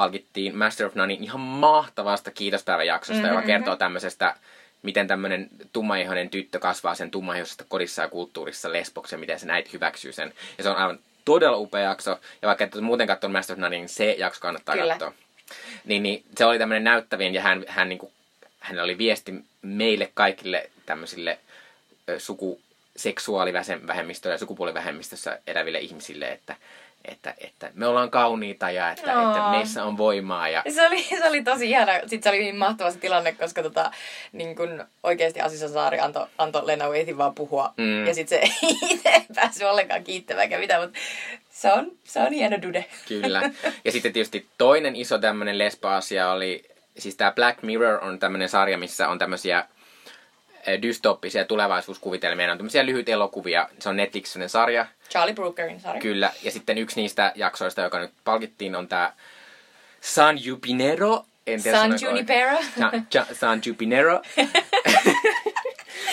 palkittiin Master of Nonein ihan mahtavasta kiitospäiväjaksosta, mm-hmm. joka kertoo tämmöisestä, miten tämmöinen tummaihoinen tyttö kasvaa sen tummaihoisesta kodissa ja kulttuurissa lesboksi ja miten sen äiti hyväksyy sen. Ja se on aivan todella upea jakso. Ja vaikka et muuten katsonut Master of None, niin se jakso kannattaa Kyllä. katsoa. Niin, niin, se oli tämmöinen näyttävin ja hän, hän niinku, hänellä oli viesti meille kaikille tämmöisille ö, sukuseksuaalivähemmistöillä ja sukupuolivähemmistössä eläville ihmisille, että, että, että me ollaan kauniita ja että, Aa. että meissä on voimaa. Ja, Se oli, se oli tosi ihana. Sitten se oli niin mahtava se tilanne, koska tota, niin kun oikeasti Asisa Saari antoi anto Lena Waithin vaan puhua. Mm. Ja sitten se [laughs] itse ei päässyt ollenkaan kiittämään eikä mitään, mutta se on, se on hieno dude. Kyllä. [laughs] Ja sitten tietysti toinen iso tämmöinen lesbo-asia oli, siis tämä Black Mirror on tämmöinen sarja, missä on tämmöisiä dystoppisia tulevaisuuskuvitelmia. Ne on tämmöisiä lyhyt elokuvia. Se on Netflixin sarja, Charlie Brookerin sarja. kyllä. Ja sitten yksi niistä jaksoista, joka nyt palkittiin, on tämä San. En tiedä, San. Junipero. San, Junipero. [laughs]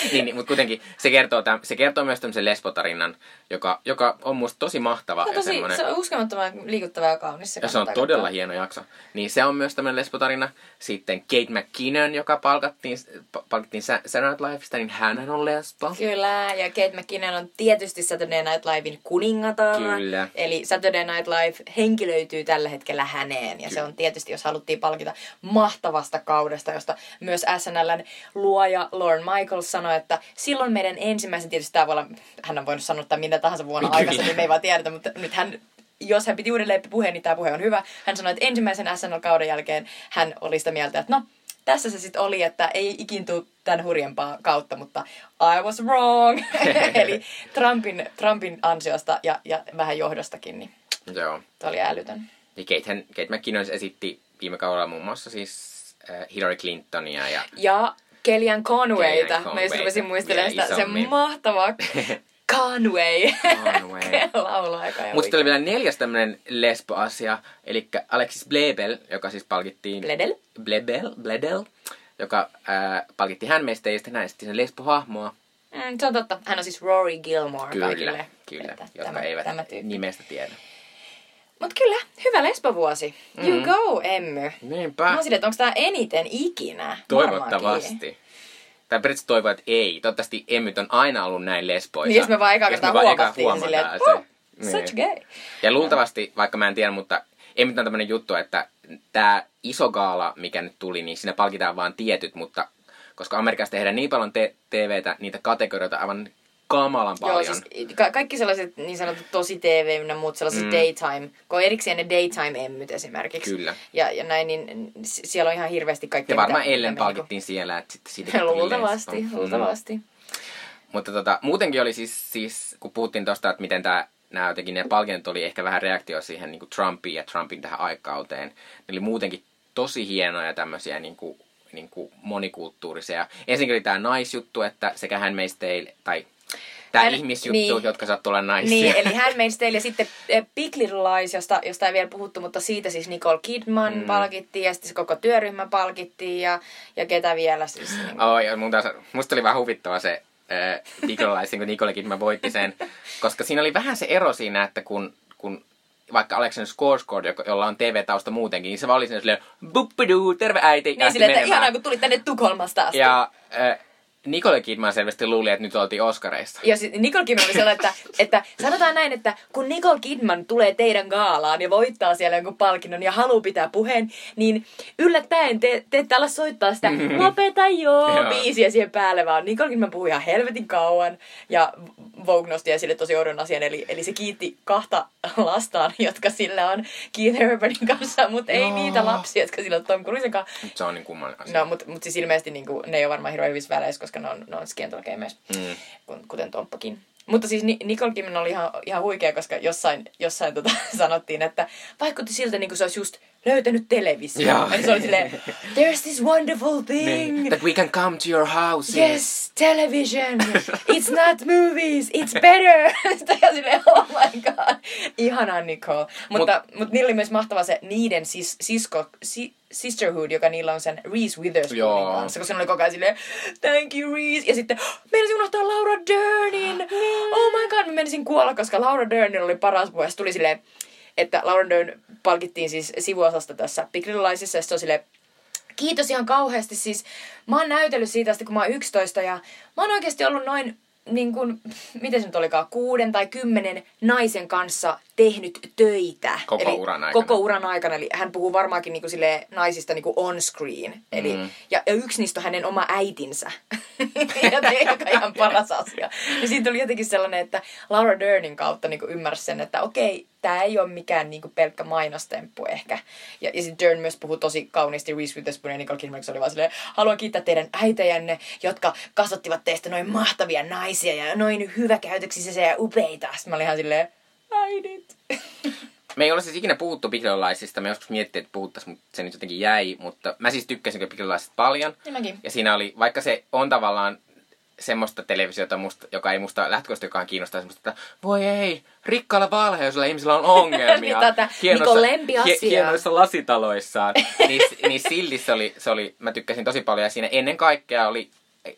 [laughs] niin, niin, mutta kuitenkin se kertoo, täm, se kertoo myös tämmöisen lesbotarinan, joka, joka on musta tosi mahtava. Se on, ja tosi, semmoinen- se on uskomattoman liikuttava ja kaunis. ja se on todella katsoa. hieno jakso. Niin se on myös tämmöinen lesbotarina. Sitten Kate McKinnon, joka palkattiin, pa- palkittiin Sa- Saturday Night Livesta, niin hän on lesbo. Kyllä, ja Kate McKinnon on tietysti Saturday Night Livein kuningatar. Kyllä. Eli Saturday Night Live henkilöityy tällä hetkellä häneen. Ja se on tietysti, jos haluttiin palkita mahtavasta kaudesta, josta myös SNLn luoja Lauren Michaels sanoi, että silloin meidän ensimmäisen, tietysti tämä voi olla, hän on voinut sanoa tämän minä tahansa vuonna Kyllä. aikaisemmin, me ei vaan tiedetä, mutta nyt hän jos hän piti uudelleen puheen, niin tämä puhe on hyvä. Hän sanoi, että ensimmäisen SNL-kauden jälkeen hän oli sitä mieltä, että no, tässä se sitten oli, että ei ikin tule tämän hurjempaa kautta, mutta I was wrong. [laughs] Eli Trumpin, Trumpin ansiosta ja, ja vähän johdostakin, niin Joo. tämä oli älytön. Ja Kate, hän, Kate McKinnon esitti viime kaudella muun muassa siis äh, Hillary Clintonia ja Ja Kellyanne Conwayta. Kellyanne Mä just rupesin muistelemaan sitä, se mahtava [laughs] Conway. Conway. [laughs] Laulaa aika Mutta sitten oli vielä neljäs tämmöinen lesbo-asia, eli Alexis Blebel, joka siis palkittiin... Bledel? Blebel, Bledel, joka äh, palkittiin hänmeistä ja sitten hän esitti sen lesbo-hahmoa. Mm, se on totta. Hän on siis Rory Gilmore Kyllä, kaikille. kyllä, Että jotka tämä, eivät Tämä tyyppi. nimestä tiedä. Mut kyllä, hyvä lesbovuosi. You go, Emmy. Niinpä. Mä olisin, että onko tää eniten ikinä? Varmaankin. Toivottavasti. Tai periaatteessa toivon, että ei. Toivottavasti emmyt on aina ollut näin lesboisa. Niin jos me vaan eka kertaa huomattiin silleen, että se. such Niin. gay. Ja luultavasti, vaikka mä en tiedä, mutta emmyt on tämmöinen juttu, että tämä iso gaala, mikä nyt tuli, niin siinä palkitaan vaan tietyt, mutta koska Amerikassa tehdään niin paljon te- TVtä, niitä kategorioita aivan kamalan paljon. Joo, siis ka- kaikki sellaiset niin sanotut tosi TV ynnä muut sellaiset Mm. mm. daytime, kun on erikseen ne daytime-emmyt esimerkiksi. Kyllä. Ja, ja näin, niin s- siellä on ihan hirveästi kaikkea. ja varmaan Ellen me palkittiin siellä, että sitten siitä Niinku... Luultavasti, lesbo. Mm. luultavasti. Mutta tota, muutenkin oli siis, siis kun puhuttiin tosta, että miten tää, nämä jotenkin ne palkinnot oli ehkä vähän reaktio siihen niin kuin Trumpiin ja Trumpin tähän aikauteen. Ne oli muutenkin tosi hienoja tämmöisiä niin kuin, niin kuin monikulttuurisia. Ensinnäkin oli tämä naisjuttu, että sekä Handmaid's Tale, tai tämä Hän- ihmisjuttu, niin. jotka sattuu olla naisia. Niin, eli Tale ja sitten eh, Big Little Lies, josta, josta ei vielä puhuttu, mutta siitä siis Nicole Kidman Mm. palkittiin ja sitten se koko työryhmä palkittiin ja, ja ketä vielä siis. Niin, Oh, ja mun taas, musta oli vähän huvittava se äh, Nikolaisin, kun Nicole Kidman voitti sen. Koska siinä oli vähän se ero siinä, että kun, kun vaikka Alexander Skarsgård, jolla on TV-tausta muutenkin, niin se vaan oli siinä silleen, terve äiti. niin silleen, että ihanaa kun tulit tänne Tukholmasta asti. Ja äh, Nicole Kidman selvästi luuli, että nyt oltiin Oscareissa. Ja sit Nicole Kidman oli sellainen, että, että sanotaan näin, että kun Nicole Kidman tulee teidän gaalaan ja voittaa siellä jonkun palkinnon ja haluaa pitää puheen, niin yllättäen te, te ette ala soittaa sitä lopeta joo Joo. biisiä siihen päälle, vaan Nicole Kidman puhui ihan helvetin kauan ja Vogue nosti esille tosi oudon asian, eli, eli se kiitti kahta lastaan, jotka sillä on Keith Urbanin kanssa, mutta ei Joo. niitä lapsia, jotka sillä on Tom Cruisen kanssa. Se on niin kummallinen asia. No, mutta mut siis ilmeisesti niinku, ne ei ole varmaan hirveän hyvissä väleissä, koska ne on, ne on Scientology-myös, Mm. kun- kuten Tomppakin. Mutta siis Ni- Nicole Kidman oli ihan, ihan huikea, koska jossain, jossain tota, [laughs] sanottiin, että vaikutti siltä, niin kuin se olisi just löytänyt televisio. Joo. Ja se oli silleen, there's this wonderful thing. Niin, that we can come to your house. Yes, television. It's not movies, it's better. [laughs] Sitten ja silleen, oh my god. Ihanaa Nicole. Mutta, mut, mutta niillä oli myös mahtava se niiden sis, sisko, si, sisterhood, joka niillä on sen Reese Witherspoonin kanssa. Koska ne oli koko ajan silleen, thank you Reese. Ja sitten, oh, meinasin unohtaa Laura Dernin. [gasps] Oh my god, mä menisin kuolla, koska Laura Dernilla oli paras puhe. Se tuli silleen, että Laura Dern palkittiin siis sivuosasta tässä Big Little Liesissa. Ja se on silleen, kiitos ihan kauheasti. Siis mä oon näytellyt siitä asti, kun mä oon 11 ja mä oon oikeasti ollut noin niin kuin, miten se nyt olikaan, kuuden tai kymmenen naisen kanssa tehnyt töitä. Koko Eli uran aikana. Koko uran aikana. Eli hän puhuu varmaankin niin kuin sille naisista niin kuin on screen. Eli, Mm. ja, ja yksi niistä on hänen oma äitinsä. [laughs] Joka on ihan paras asia. Ja siitä tuli jotenkin sellainen, että Laura Dernin kautta niin kuin ymmärsi sen, että okei, tämä ei ole mikään niin kuin pelkkä mainostemppu ehkä. Ja, ja sitten Dern myös puhui tosi kauniisti Reese Witherspoon ja Nicole Kidman, oli vaan silleen, haluan kiittää teidän äitejänne, jotka kasvattivat teistä noin mahtavia naisia ja noin hyväkäytöksisiä ja upeita. Sitten mä olin ihan silleen, äidit. [laughs] Me ei ole siis ikinä puhuttu Biglaisista. Me joskus miettii, että puhuttaisiin, mutta se nyt jotenkin jäi. Mutta mä siis tykkäsin Biglaisista paljon. Ja mäkin. Ja siinä oli, vaikka se on tavallaan semmoista televisiota, musta, joka ei musta lähtökohtaisesti kiinnostaa semmoista, että voi ei, rikkaalla valheusella ihmisillä on [laughs] ongelmia. Niin tätä Nikon lempiasiaa. hienoissa lasitaloissaan. [laughs] niin, niin silti se oli, se oli, mä tykkäsin tosi paljon. Ja siinä ennen kaikkea oli,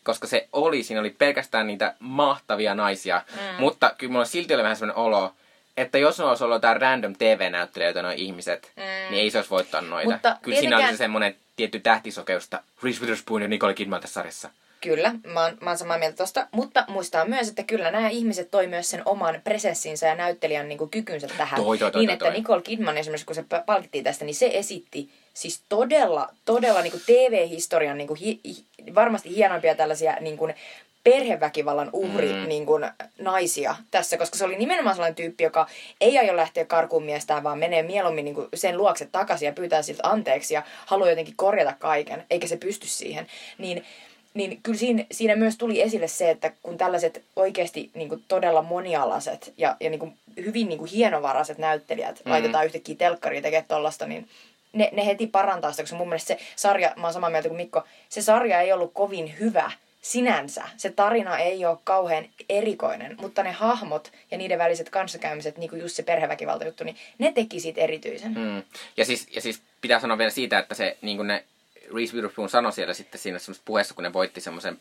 koska se oli, siinä oli pelkästään niitä mahtavia naisia. Mm. Mutta kyllä mulla silti oli vähän semmoinen olo, että jos ne olisi ollut jotain random TV-näyttelijöitä, noin ihmiset, mm. niin ei se olisi voittanut noita. Mutta Kyllä siinä oli tietenkään- se semmoinen tietty tähtisokeus, Reese Witherspoon ja Nicole Kidman tässä sarjassa. Kyllä, mä oon, mä oon samaa mieltä tosta. Mutta muistaa myös, että kyllä nämä ihmiset toi myös sen oman presenssinsä ja näyttelijän niin kuin, kykynsä tähän. Toi, toi, toi, niin, toi, että toi. Nicole Kidman esimerkiksi, kun se pa- palkittiin tästä, niin se esitti siis todella, todella niin kuin TV-historian niin kuin, hi, hi, varmasti hienoimpia tällaisia niin kuin, perheväkivallan uhri mm. niin kuin, naisia tässä, koska se oli nimenomaan sellainen tyyppi, joka ei aio lähteä karkuun miestään, vaan menee mieluummin niin kuin, sen luokse takaisin ja pyytää siltä anteeksi ja haluaa jotenkin korjata kaiken, eikä se pysty siihen. Niin niin kyllä siinä, siinä myös tuli esille se, että kun tällaiset oikeasti niin kuin todella monialaiset ja, ja niin kuin hyvin niin kuin hienovaraiset näyttelijät mm. laitetaan yhtäkkiä telkkariin tekemään tollasta, niin ne, ne heti parantaa sitä, koska mun mielestä se sarja, mä oon samaa mieltä kuin Mikko, se sarja ei ollut kovin hyvä sinänsä. Se tarina ei ole kauhean erikoinen, mutta ne hahmot ja niiden väliset kanssakäymiset, niin kuin just se perheväkivaltajuttu, niin ne teki siitä erityisen. Mm. Ja, siis, ja siis pitää sanoa vielä siitä, että se niin kuin ne Reese Witherspoon sanoi siellä sitten siinä semmoisessa puheessa, kun ne voitti semmoisen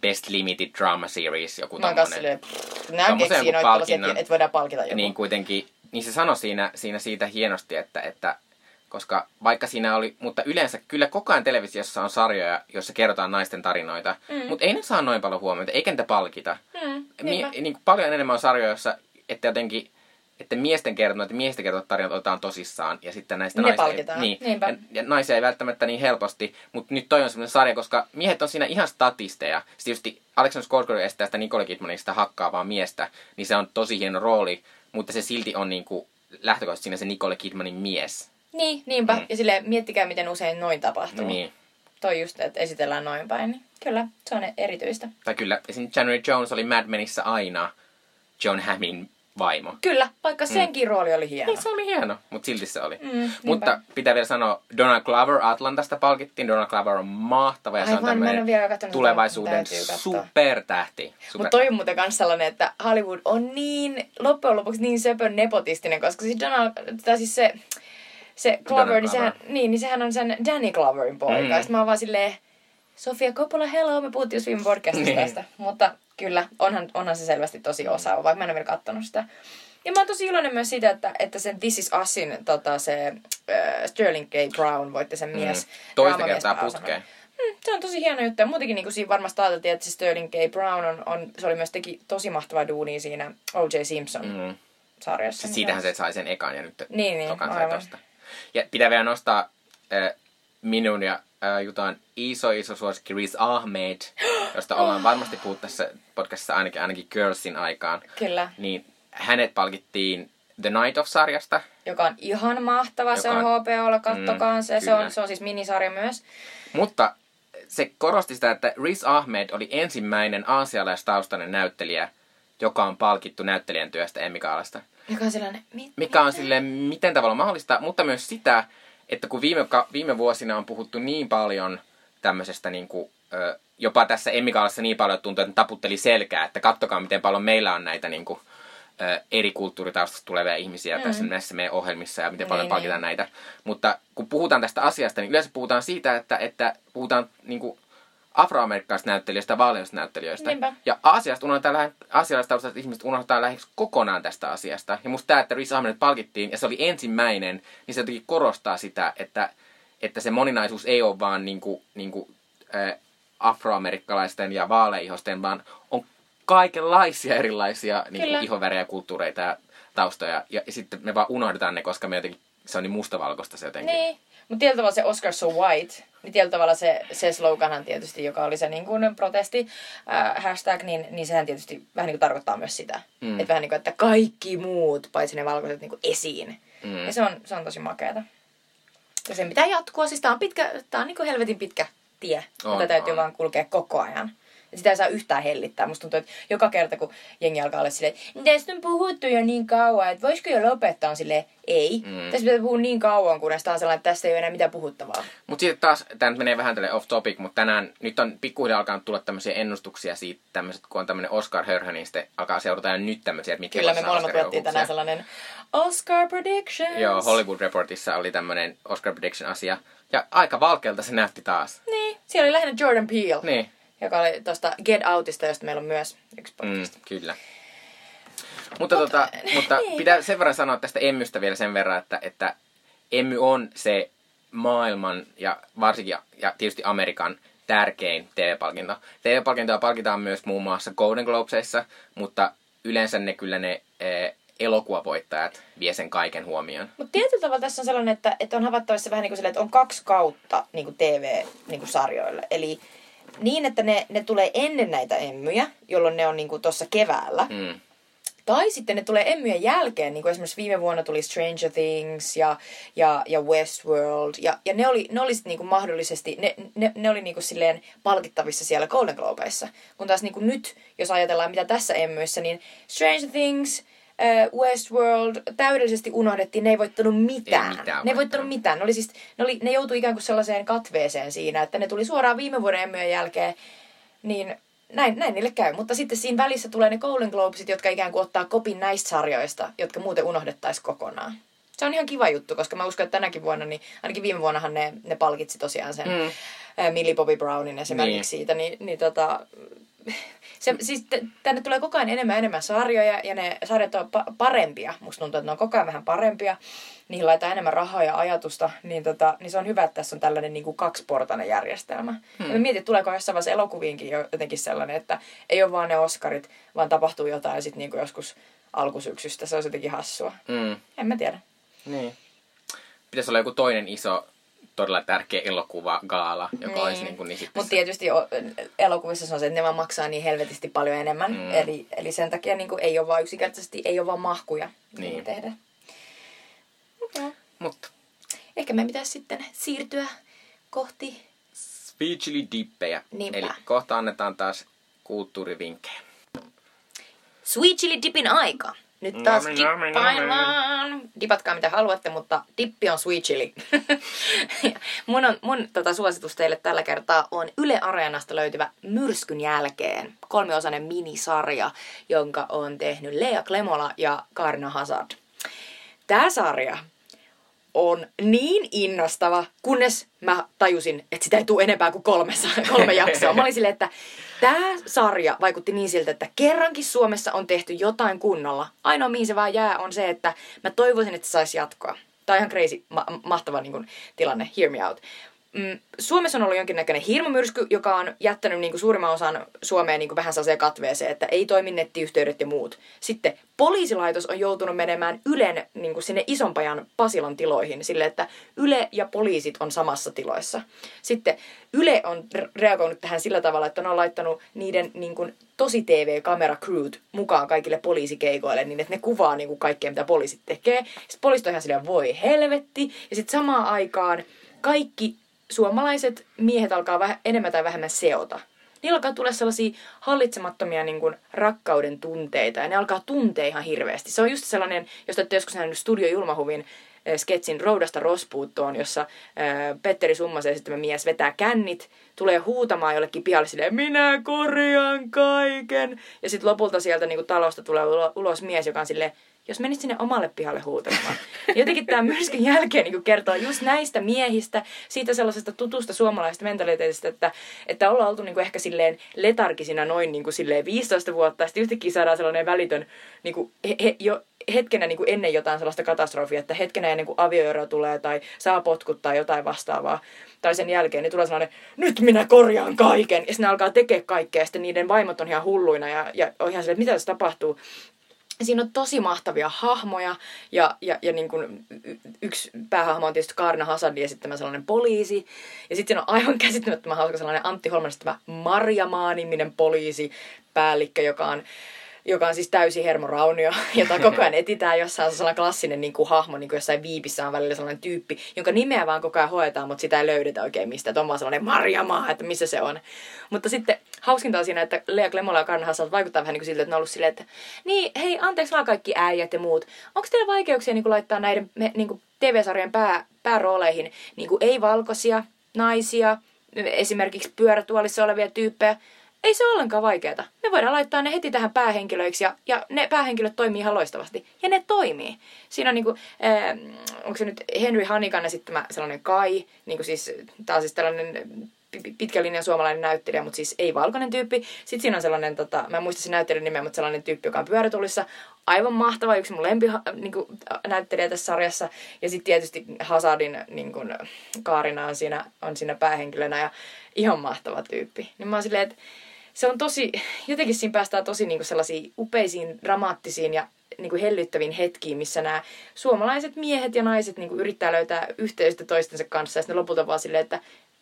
Best Limited Drama Series, joku pff, nämä keksii noita tällaisia, palkinnon. että voidaan palkita joku. niin kuitenkin, niin se sanoi siinä, siinä siitä hienosti, että, että koska vaikka siinä oli, mutta yleensä kyllä koko ajan televisiossa on sarjoja, joissa kerrotaan naisten tarinoita, mm. mutta ei ne saa noin paljon huomiota, eikä niitä palkita. Mm, niinpä. niin kuin paljon enemmän on sarjoja, joissa, että jotenkin, että miesten kertonut, että miesten kertovat tarinat otetaan tosissaan, ja sitten näistä Ne naisia palkitaan, niin, niinpä. ja, ja, naisia ei välttämättä niin helposti, mutta nyt toi on semmoinen sarja, koska miehet on siinä ihan statisteja. Sitten tietysti Alexander Skarsgård estää sitä Nicole Kidmanista hakkaavaa miestä, niin se on tosi hieno rooli, mutta se silti on niinku lähtökohtaisesti siinä se Nicole Kidmanin mies. Niin, niinpä. Mm. Mm. Ja sille miettikää, miten usein noin tapahtuu. Niin. Toi just, että esitellään noin päin. Niin kyllä, se on erityistä. Tai kyllä, esim. January Jones oli Mad Menissä aina John Hammin vaimo. Kyllä, vaikka senkin rooli oli hieno. Niin, se oli hieno, mutta silti se oli. Mm, niinpä. mutta pitää vielä sanoa, Donald Glover Atlantasta palkittiin. Donald Glover on mahtava ja se on tämmöinen tulevaisuuden supertähti. Super... Mutta toi on muuten myös sellainen, että Hollywood on niin, loppujen lopuksi niin söpön nepotistinen, koska siis Donald, tai siis se, se Glover, Donald niin sehän, niin, niin sehän on sen Danny Gloverin poika. Mm. Mm. Ja sit mä oon vaan silleen, Sofia Coppola, hello, me puhuttiin just viime podcastissa Niin. tästä. Mutta kyllä, onhan, onhan se selvästi tosi osaava, vaikka mä en ole vielä kattonut sitä. Ja mä oon tosi iloinen myös siitä, että, että sen This Is Usin tota, se äh, Sterling K. Brown voitti sen mies. Mm. Toista kertaa putkeen. Mm, Se on tosi hieno juttu. Ja muutenkin niin kuin siinä varmasti ajateltiin, että se Sterling K. Brown on, on, se oli myös teki tosi mahtavaa duunia siinä O.J. Simpson Mm. sarjassa. Siis siitähän se sai sen ekan ja nyt Niin, niin, tokan sai aivan. tosta. Ja pitää vielä nostaa äh, minun ja äh, Jutan iso iso suosikki Riz Ahmed, josta ollaan varmasti puhuttu tässä podcastissa ainakin, ainakin Girlsin aikaan. Kyllä. Niin hänet palkittiin The Night of-sarjasta. Joka on ihan mahtava, se Joka on on- HBOlla, kattokaa Mm, se. Se on, se on siis minisarja myös. Mutta se korosti sitä, että Riz Ahmed oli ensimmäinen aasialaistaustainen näyttelijä, joka on palkittu näyttelijän työstä Emmikaalasta. Joka on sellainen, mit, Mikä on sille miten tavalla mahdollista, mutta myös sitä, että kun viime, viime vuosina on puhuttu niin paljon tämmöisestä niin kuin, ö, jopa tässä Emmikaalassa niin paljon, tuntuu, että taputteli selkää, että kattokaa miten paljon meillä on näitä niin kuin, ö, eri kulttuuritaustasta tulevia ihmisiä mm. tässä näissä meidän ohjelmissa ja miten paljon Niin, palkitaan näitä. Mutta kun puhutaan tästä asiasta, niin yleensä puhutaan siitä, että, että puhutaan niin kuin, afroamerikkalaisista näyttelijöistä ja vaaleista näyttelijöistä. Niinpä. Ja Aasiasta unohdetaan lähe, aasialaistaustaiset ihmiset unohdetaan lähes kokonaan tästä asiasta. Ja musta tämä, että Riz Ahmed palkittiin ja se oli ensimmäinen, niin se jotenkin korostaa sitä, että, että se moninaisuus ei ole vaan niinku, niinku, äh, afroamerikkalaisten ja vaaleihosten, vaan on kaikenlaisia erilaisia niinku, Kyllä. ihonvärejä, kulttuureita ja taustoja. Ja, ja sitten me vaan unohdetaan ne, koska me jotenkin, se on niin mustavalkoista se jotenkin. Niin. Mutta tietyllä tavalla se Oscar so white, niin tietyllä tavalla se, se sloganhan tietysti, joka oli se niin kuin protesti äh, hashtag, niin, niin sehän tietysti vähän niin kuin tarkoittaa myös sitä. Mm. Että vähän niin kuin, että kaikki muut, paitsi ne valkoiset, niin kuin esiin. Mm. Mm. Ja se on, se on tosi makeata. Ja sen pitää jatkua, siis tää on, pitkä, tää on niin kuin helvetin pitkä tie, On, jota täytyy on. vaan kulkea koko ajan. Ja sitä ei saa yhtään hellittää. Musta tuntuu, että joka kerta kun jengi alkaa olla silleen, että tästä on puhuttu jo niin kauan, että voisiko jo lopettaa, on silleen, ei. Mm. Tässä pitää puhua niin kauan, kunnes on sellainen, että tästä ei ole enää mitään puhuttavaa. Mutta sitten taas, tämä nyt menee vähän tälle off topic, mutta tänään nyt on pikkuhiljaa alkanut tulla tämmöisiä ennustuksia siitä, tämmöiset, kun on tämmöinen Oscar Hörhö, niin sitten alkaa seurata jo nyt tämmöisiä, että mitkä Kyllä me molemmat luettiin tänään sellainen Oscar predictions. Joo, Hollywood Reportissa oli tämmöinen Oscar prediction asia. Ja aika valkealta se näytti taas. Niin, siellä oli lähinnä Jordan Peele, Niin, joka oli tuosta Get Outista, josta meillä on myös yksi mm, podcast. kyllä. Mutta, tota, [laughs] mutta niin. pitää sen verran sanoa tästä Emmystä vielä sen verran, että, että Emmy on se maailman ja varsinkin ja, ja tietysti Amerikan tärkein TV-palkinto. TV-palkintoa palkitaan myös muun muassa Golden Globesissa, mutta yleensä ne kyllä ne eh, elokuvavoittajat vie sen kaiken huomioon. Mutta tietyllä tavalla tässä on sellainen, että, että on havaittavissa vähän niin kuin silleen, että on kaksi kautta niin kuin TV-sarjoille. Eli niin, että ne, ne tulee ennen näitä emmyjä, jolloin ne on niin kuin tuossa keväällä. Mm. Tai sitten ne tulee emmyjen jälkeen, niin kuin esimerkiksi viime vuonna tuli Stranger Things ja, ja, ja Westworld. Ja, ja ne oli, ne oli sit niinku mahdollisesti, ne, ne, ne oli niinku silleen palkittavissa siellä Golden Globeissa. Kun taas niinku nyt, jos ajatellaan mitä tässä emmyissä, niin Stranger Things, Westworld täydellisesti unohdettiin, ne ei voittanut mitään. Ei mitään ne ei voittanut mitään. Ne, oli siis, ne, oli, ne joutui ikään kuin sellaiseen katveeseen siinä, että ne tuli suoraan viime vuoden emmyjen jälkeen, niin näin, näin niille käy. Mutta sitten siinä välissä tulee ne Golden Globesit, jotka ikään kuin ottaa kopin näistä sarjoista, jotka muuten unohdettaisiin kokonaan. Se on ihan kiva juttu, koska mä uskon, että tänäkin vuonna, niin ainakin viime vuonnahan ne, ne palkitsi tosiaan sen mm. Millie Bobby Brownin esimerkiksi Niin. siitä, niin, niin tota, se, siis t- tänne tulee koko ajan enemmän ja enemmän sarjoja ja ne sarjat on pa- parempia. Musta tuntuu, että ne on koko ajan vähän parempia. Niihin laitetaan enemmän rahaa ja ajatusta. Niin, tota, niin se on hyvä, että tässä on tällainen niin kuin kaksiportainen järjestelmä. Hmm. Ja mietin, että tuleeko jossain vaiheessa elokuviinkin jo jotenkin sellainen, että ei ole vaan ne Oscarit, vaan tapahtuu jotain sitten niin kuin joskus alkusyksystä. Se on jotenkin hassua. Mm. En mä tiedä. Niin. Pitäisi olla joku toinen iso, todella tärkeä elokuva, gaala, joka Niin. olisi niin kuin niin sitten Mutta tietysti elokuvissa se on se, että ne vaan maksaa niin helvetisti paljon enemmän. Mm. Eli, eli sen takia niin kuin, ei ole vaan yksinkertaisesti, ei ole vaan mahkuja Niin. niin. tehdä. Mutta Ehkä me pitäisi sitten siirtyä kohti... Sweet Chili Dippejä. Niinpä. Eli kohta annetaan taas kulttuurivinkkejä. Sweet Chili Dipin aika. Nyt taas Nami, nami, dippaillaan. Dipatkaa mitä haluatte, mutta dippi on sweet chili. [laughs] Mun on, mun tota, suositus teille tällä kertaa on Yle Areenasta löytyvä Myrskyn jälkeen kolmiosainen minisarja, jonka on tehnyt Lea Klemola ja Karina Hazard. Tämä sarja on niin innostava, kunnes mä tajusin, että sitä ei tule enempää kuin kolme, kolme [laughs] jaksoa. Mä olin silleen, että tämä sarja vaikutti niin siltä, että kerrankin Suomessa on tehty jotain kunnolla. Ainoa mihin se vaan jää on se, että mä toivoisin, että se saisi jatkoa. Tämä on ihan crazy, ma- mahtava niin kun, tilanne, hear me out. Mm, Suomessa on ollut jonkinnäköinen hirmumyrsky, joka on jättänyt niin kuin suurimman osan Suomeen niin kuin vähän sellaiseen katveeseen, että ei toimi nettiyhteydet ja muut. Sitten poliisilaitos on joutunut menemään Ylen niin kuin sinne isompajan Pasilan tiloihin, sille että Yle ja poliisit on samassa tiloissa. Sitten Yle on reagoinut tähän sillä tavalla, että on laittanut niiden niin kuin, tosi TV-kamera crewt mukaan kaikille poliisikeikoille, niin että ne kuvaa niin kuin kaikkea, mitä poliisit tekee. Sitten poliisit on ihan silleen, voi helvetti. Ja sitten samaan aikaan kaikki suomalaiset miehet alkaa vähän, enemmän tai vähemmän seota. Niillä alkaa tulla sellaisia hallitsemattomia niin kuin, rakkauden tunteita ja ne alkaa tuntea ihan hirveästi. Se on just sellainen, jos olette joskus nähnyt Studio Julmahuvin äh, sketsin Roudasta Rospuuttoon, jossa äh, Petteri Summasen esittämä mies vetää kännit, tulee huutamaan jollekin pihalle silleen, minä korjaan kaiken. Ja sitten lopulta sieltä niin kuin, talosta tulee ulos mies, joka on silleen, jos menisit sinne omalle pihalle huutelemaan. Jotenkin tämä myrskyn jälkeen niin kertoo just näistä miehistä, siitä sellaisesta tutusta suomalaisesta mentaliteetistä, että, että ollaan oltu niin ehkä silleen letarkisina noin niin silleen 15 vuotta, ja sitten yhtäkkiä saadaan sellainen välitön niin kuin he, he, jo hetkenä niin kuin ennen jotain sellaista katastrofia, että hetkenä ennen kuin avioero tulee tai saa potkuttaa jotain vastaavaa, tai sen jälkeen, niin tulee sellainen, nyt minä korjaan kaiken, ja sitten alkaa tekemään kaikkea, ja sitten niiden vaimot on ihan hulluina, ja, ja on ihan silleen, että mitä tässä tapahtuu siinä on tosi mahtavia hahmoja ja, ja, ja niin kuin yksi päähahmo on tietysti Kaarina Hasadin esittämä sellainen poliisi. Ja sitten on aivan [laughs] käsittämättömän hauska sellainen Antti Holman esittämä Marja Maa-niminen poliisi, päällikkö, joka on joka on siis täysi hermoraunio, [laughs] jota koko ajan etitään jossain on sellainen klassinen niin kuin hahmo, niin kuin jossain viipissä on välillä sellainen tyyppi, jonka nimeä vaan koko ajan hoetaan, mutta sitä ei löydetä oikein mistä. Että on vaan sellainen Marjamaa, että missä se on. Mutta sitten hauskinta on siinä, että Lea Klemola ja Karna Hassalt vaikuttaa vähän niin kuin siltä, että ne on ollut silleen, että niin, hei, anteeksi vaan kaikki äijät ja muut. Onko teillä vaikeuksia niin kuin laittaa näiden niin kuin TV-sarjan pää, päärooleihin niin kuin ei-valkoisia naisia, esimerkiksi pyörätuolissa olevia tyyppejä, ei se ole ollenkaan vaikeaa. Me voidaan laittaa ne heti tähän päähenkilöiksi ja, ja ne päähenkilöt toimii ihan loistavasti. Ja ne toimii. Siinä on niinku, äh, onko se nyt Henry Hanikan esittämä sellainen Kai, niinku siis, tää on siis tällainen pitkä linjan suomalainen näyttelijä, mutta siis ei valkoinen tyyppi. Sitten siinä on sellainen, tota, mä en muista sen näyttelijän nimeä, mutta sellainen tyyppi, joka on pyörätullissa. Aivan mahtava, yksi mun lempi niin kuin, näyttelijä tässä sarjassa. Ja sitten tietysti Hasadin niin kuin, Kaarina on siinä, on siinä päähenkilönä ja ihan mahtava tyyppi. Niin mä oon silleen, että se on tosi, jotenkin siinä päästään tosi niin kuin sellaisiin upeisiin, dramaattisiin ja niin kuin hellyttäviin hetkiin, missä nämä suomalaiset miehet ja naiset niin kuin yrittää löytää yhteystä toistensa kanssa ja sitten lopulta vaan silleen, että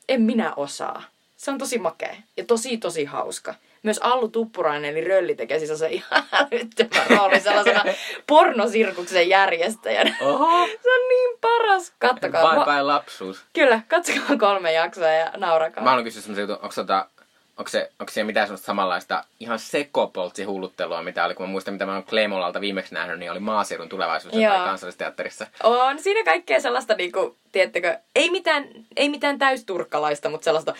en minä osaa. Se on tosi makea ja tosi tosi hauska. Myös Allu Tuppurainen eli Rölli tekee siis se [laughs] ihan älyttömän rooli sellaisena [laughs] pornosirkuksen järjestäjänä. Oho. Se on niin paras. Kattokaa. Bye bye lapsuus. Kyllä, katsokaa kolme jaksoa ja naurakaa. Mä haluan kysyä semmoisen jutun, onko tota, onko, se, onko siellä mitään sellaista samanlaista ihan sekopoltsi hulluttelua, mitä oli, kun mä muistan, mitä mä oon Claymolalta viimeksi nähnyt, niin oli maaseudun tulevaisuus tai kansallisteatterissa. On siinä kaikkea sellaista, niin kuin, tiedättekö, ei mitään, ei mitään täysturkkalaista, mutta sellaista,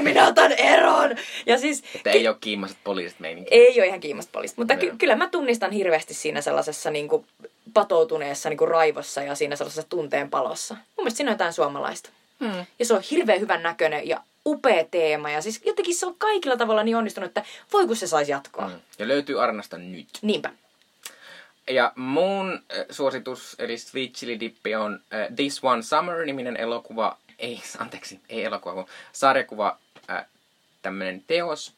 minä otan eron! Ja siis, Että ei ki- ole kiimaset poliisit meininki. Ei ole ihan kiimaset poliisit, mutta ky- kyllä mä tunnistan hirveästi siinä sellaisessa niin kuin, patoutuneessa niin kuin raivossa ja siinä sellaisessa tunteen palossa. Mun mielestä siinä on jotain suomalaista. Hmm. Ja se on hirveän hyvän näköinen ja upea teema. Ja siis jotenkin se on kaikilla tavalla niin onnistunut, että voi kun se saisi jatkoa. Mm. Ja löytyy Arnasta nyt. Niinpä. Ja mun äh, suositus, eli Sweet Chili Dippi, on äh, This One Summer-niminen elokuva. Ei, [laughs] anteeksi, ei elokuva, kun sarjakuva, tämmönen teos,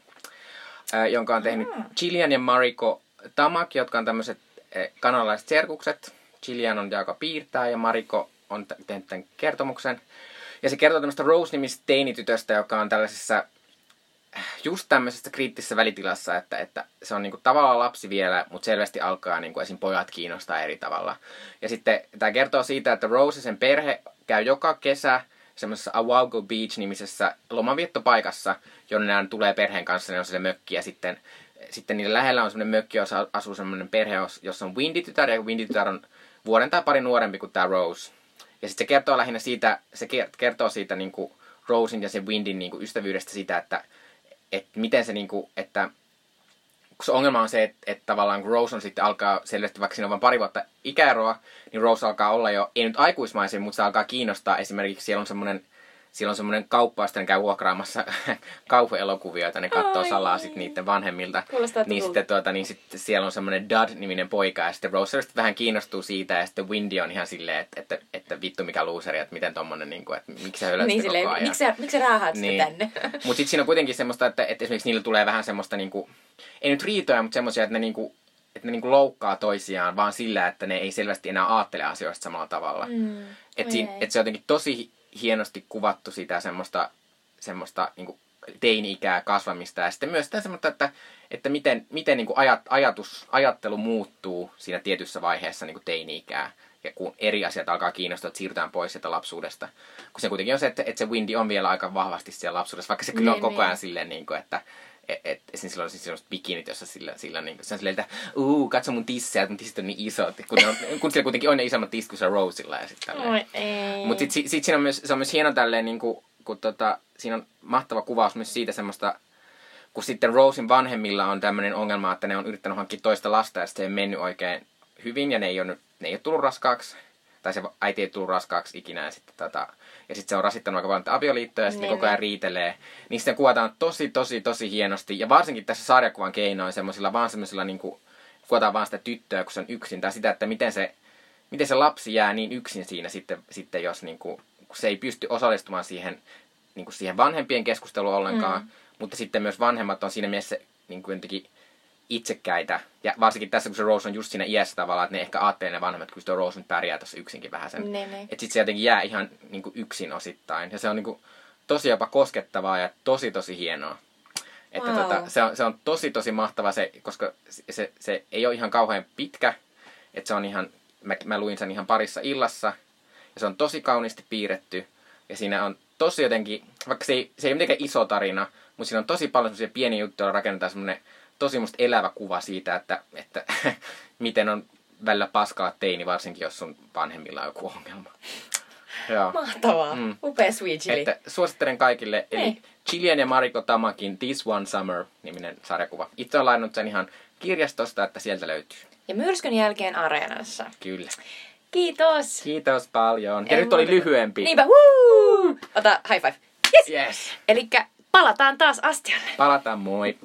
äh, jonka on tehnyt mm. Chilian ja Mariko Tamak, jotka on tämmöiset äh, kanalaiset serkukset. Chilian on joka piirtää ja Mariko on tehnyt tämän kertomuksen. Ja se kertoo tämmöistä Rose-nimistä teinitytöstä, joka on tällaisessa just tämmöisessä kriittisessä välitilassa, että, että se on niinku tavallaan lapsi vielä, mutta selvästi alkaa niinku esim. pojat kiinnostaa eri tavalla. Ja sitten tämä kertoo siitä, että Rose ja sen perhe käy joka kesä semmoisessa Awaugo Beach-nimisessä lomaviettopaikassa, jonne ne tulee perheen kanssa, ne on se mökki, ja sitten, sitten niiden lähellä on semmoinen mökki, jossa asuu semmoinen perhe, jossa on Windy-tytär, ja Windy-tytär on vuoden tai pari nuorempi kuin tämä Rose. Ja sitten se kertoo lähinnä siitä, se kertoo siitä niin kuin Rosin ja sen Windin niin kuin ystävyydestä sitä, että, että miten se niin kuin, että kun se ongelma on se, että, että tavallaan kun Rose on sitten alkaa selvästi, vaikka siinä on vain pari vuotta ikäeroa, niin Rose alkaa olla jo, ei nyt aikuismaisin, mutta se alkaa kiinnostaa. Esimerkiksi siellä on semmoinen siellä on semmoinen kauppa, sitten ne käy vuokraamassa [laughs] kauhuelokuvia, joita ne katsoo Ai. salaa sit niiden vanhemmilta. Kuulostaa niin sitten, tuota, niin sitten siellä on semmoinen Dud-niminen poika, ja sitten Rose sitten vähän kiinnostuu siitä, ja sitten Windy on ihan silleen, että, että, että vittu mikä luuseri, että miten tommonen, niin kuin, että miksi sä hölöt Niin silleen, koko ajan. miksi sä, miksi sä raahaat Niin. tänne? [laughs] Mutta sitten siinä on kuitenkin semmoista, että, että esimerkiksi niillä tulee vähän semmoista, niinku, ei nyt riitoja, mutta semmoisia, että ne, niinku, että ne niinku loukkaa toisiaan vaan sillä, että ne ei selvästi enää ajattele asioista samalla tavalla. Mm. Että ei. et se on jotenkin tosi hienosti kuvattu sitä semmoista, semmoista niinku teini-ikää kasvamista ja sitten myös sitä semmoista, että, että miten, miten niinku ajat, ajatus, ajattelu muuttuu siinä tietyssä vaiheessa niinku teini-ikää. Ja kun eri asiat alkaa kiinnostaa, että siirrytään pois sieltä lapsuudesta. Kun se kuitenkin on se, että, että se Windy on vielä aika vahvasti siellä lapsuudessa, vaikka se kyllä on Niin, koko niin. ajan silleen, niin kuin, että et, et, esimerkiksi silloin siis sellaiset bikinit, jossa sillä, sillä niin se on silleen, että uu, katso mun tissejä, mun tissit on niin isot. Kun, ne on, [laughs] kun sillä kuitenkin on ne isommat tissit kuin se Rosella ja sitten tälleen. Ei. Mutta sitten sit siinä on myös, se on myös hieno tälleen, niin kuin, kun tota, siinä on mahtava kuvaus myös siitä semmoista, kun sitten Rosen vanhemmilla on tämmöinen ongelma, että ne on yrittänyt hankkia toista lasta ja sitten se ei mennyt oikein hyvin ja ne ei ole, nyt- ne ei ole tullut raskaaksi. Tai se äiti ei tullut raskaaksi ikinä ja sitten tota, ja sitten se on rasittanut aika paljon avioliittoja ja sitten Niin, koko ajan niin. riitelee. Niin sitten kuvataan tosi, tosi, tosi hienosti. Ja varsinkin tässä sarjakuvan keinoin semmoisilla vaan semmoisilla niinku, kuvataan vaan sitä tyttöä, kun se on yksin. Tai sitä, että miten se, miten se lapsi jää niin yksin siinä sitten, sitten jos niinku, kun se ei pysty osallistumaan siihen, niinku siihen vanhempien keskusteluun ollenkaan. Mm. Mutta sitten myös vanhemmat on siinä mielessä niin kuin jotenkin itsekkäitä. Ja varsinkin tässä, kun se Rose on just siinä iässä tavallaan, että ne ehkä ajattelee ne vanhemmat, kun se Rose nyt pärjää tuossa yksinkin vähän sen. Niin, niin. Että sitten se jotenkin jää ihan niin kuin yksin osittain. Ja se on niin kuin tosi jopa koskettavaa ja tosi tosi hienoa. Että Wow. tota, se, on, se on tosi tosi mahtava se, koska se, se, se ei ole ihan kauhean pitkä. Että se on ihan, mä, mä luin sen ihan parissa illassa. Ja se on tosi kauniisti piirretty. Ja siinä on tosi jotenkin, vaikka se ei, se ei ole mitenkään iso tarina, mutta siinä on tosi paljon semmoisia pieniä juttuja, joilla rakennetaan semmoinen tosi musta elävä kuva siitä, että, että [laughs] miten on välillä paskaa teini, varsinkin jos sun vanhemmilla on joku ongelma. [laughs] Joo. Mahtavaa. Mm. Upea Sweet Chili. Että suosittelen kaikille, eli Niin. Chilien ja Mariko Tamakin This One Summer-niminen sarjakuva. Itse olen lainannut sen ihan kirjastosta, että sieltä löytyy. Ja myrskyn jälkeen areenassa. Kyllä. Kiitos. Kiitos paljon. Ja Ei nyt oli muuta lyhyempi. Niinpä, wuu! Ota high five. Yes! Yes. Elikkä palataan taas astialle. Palataan, moi.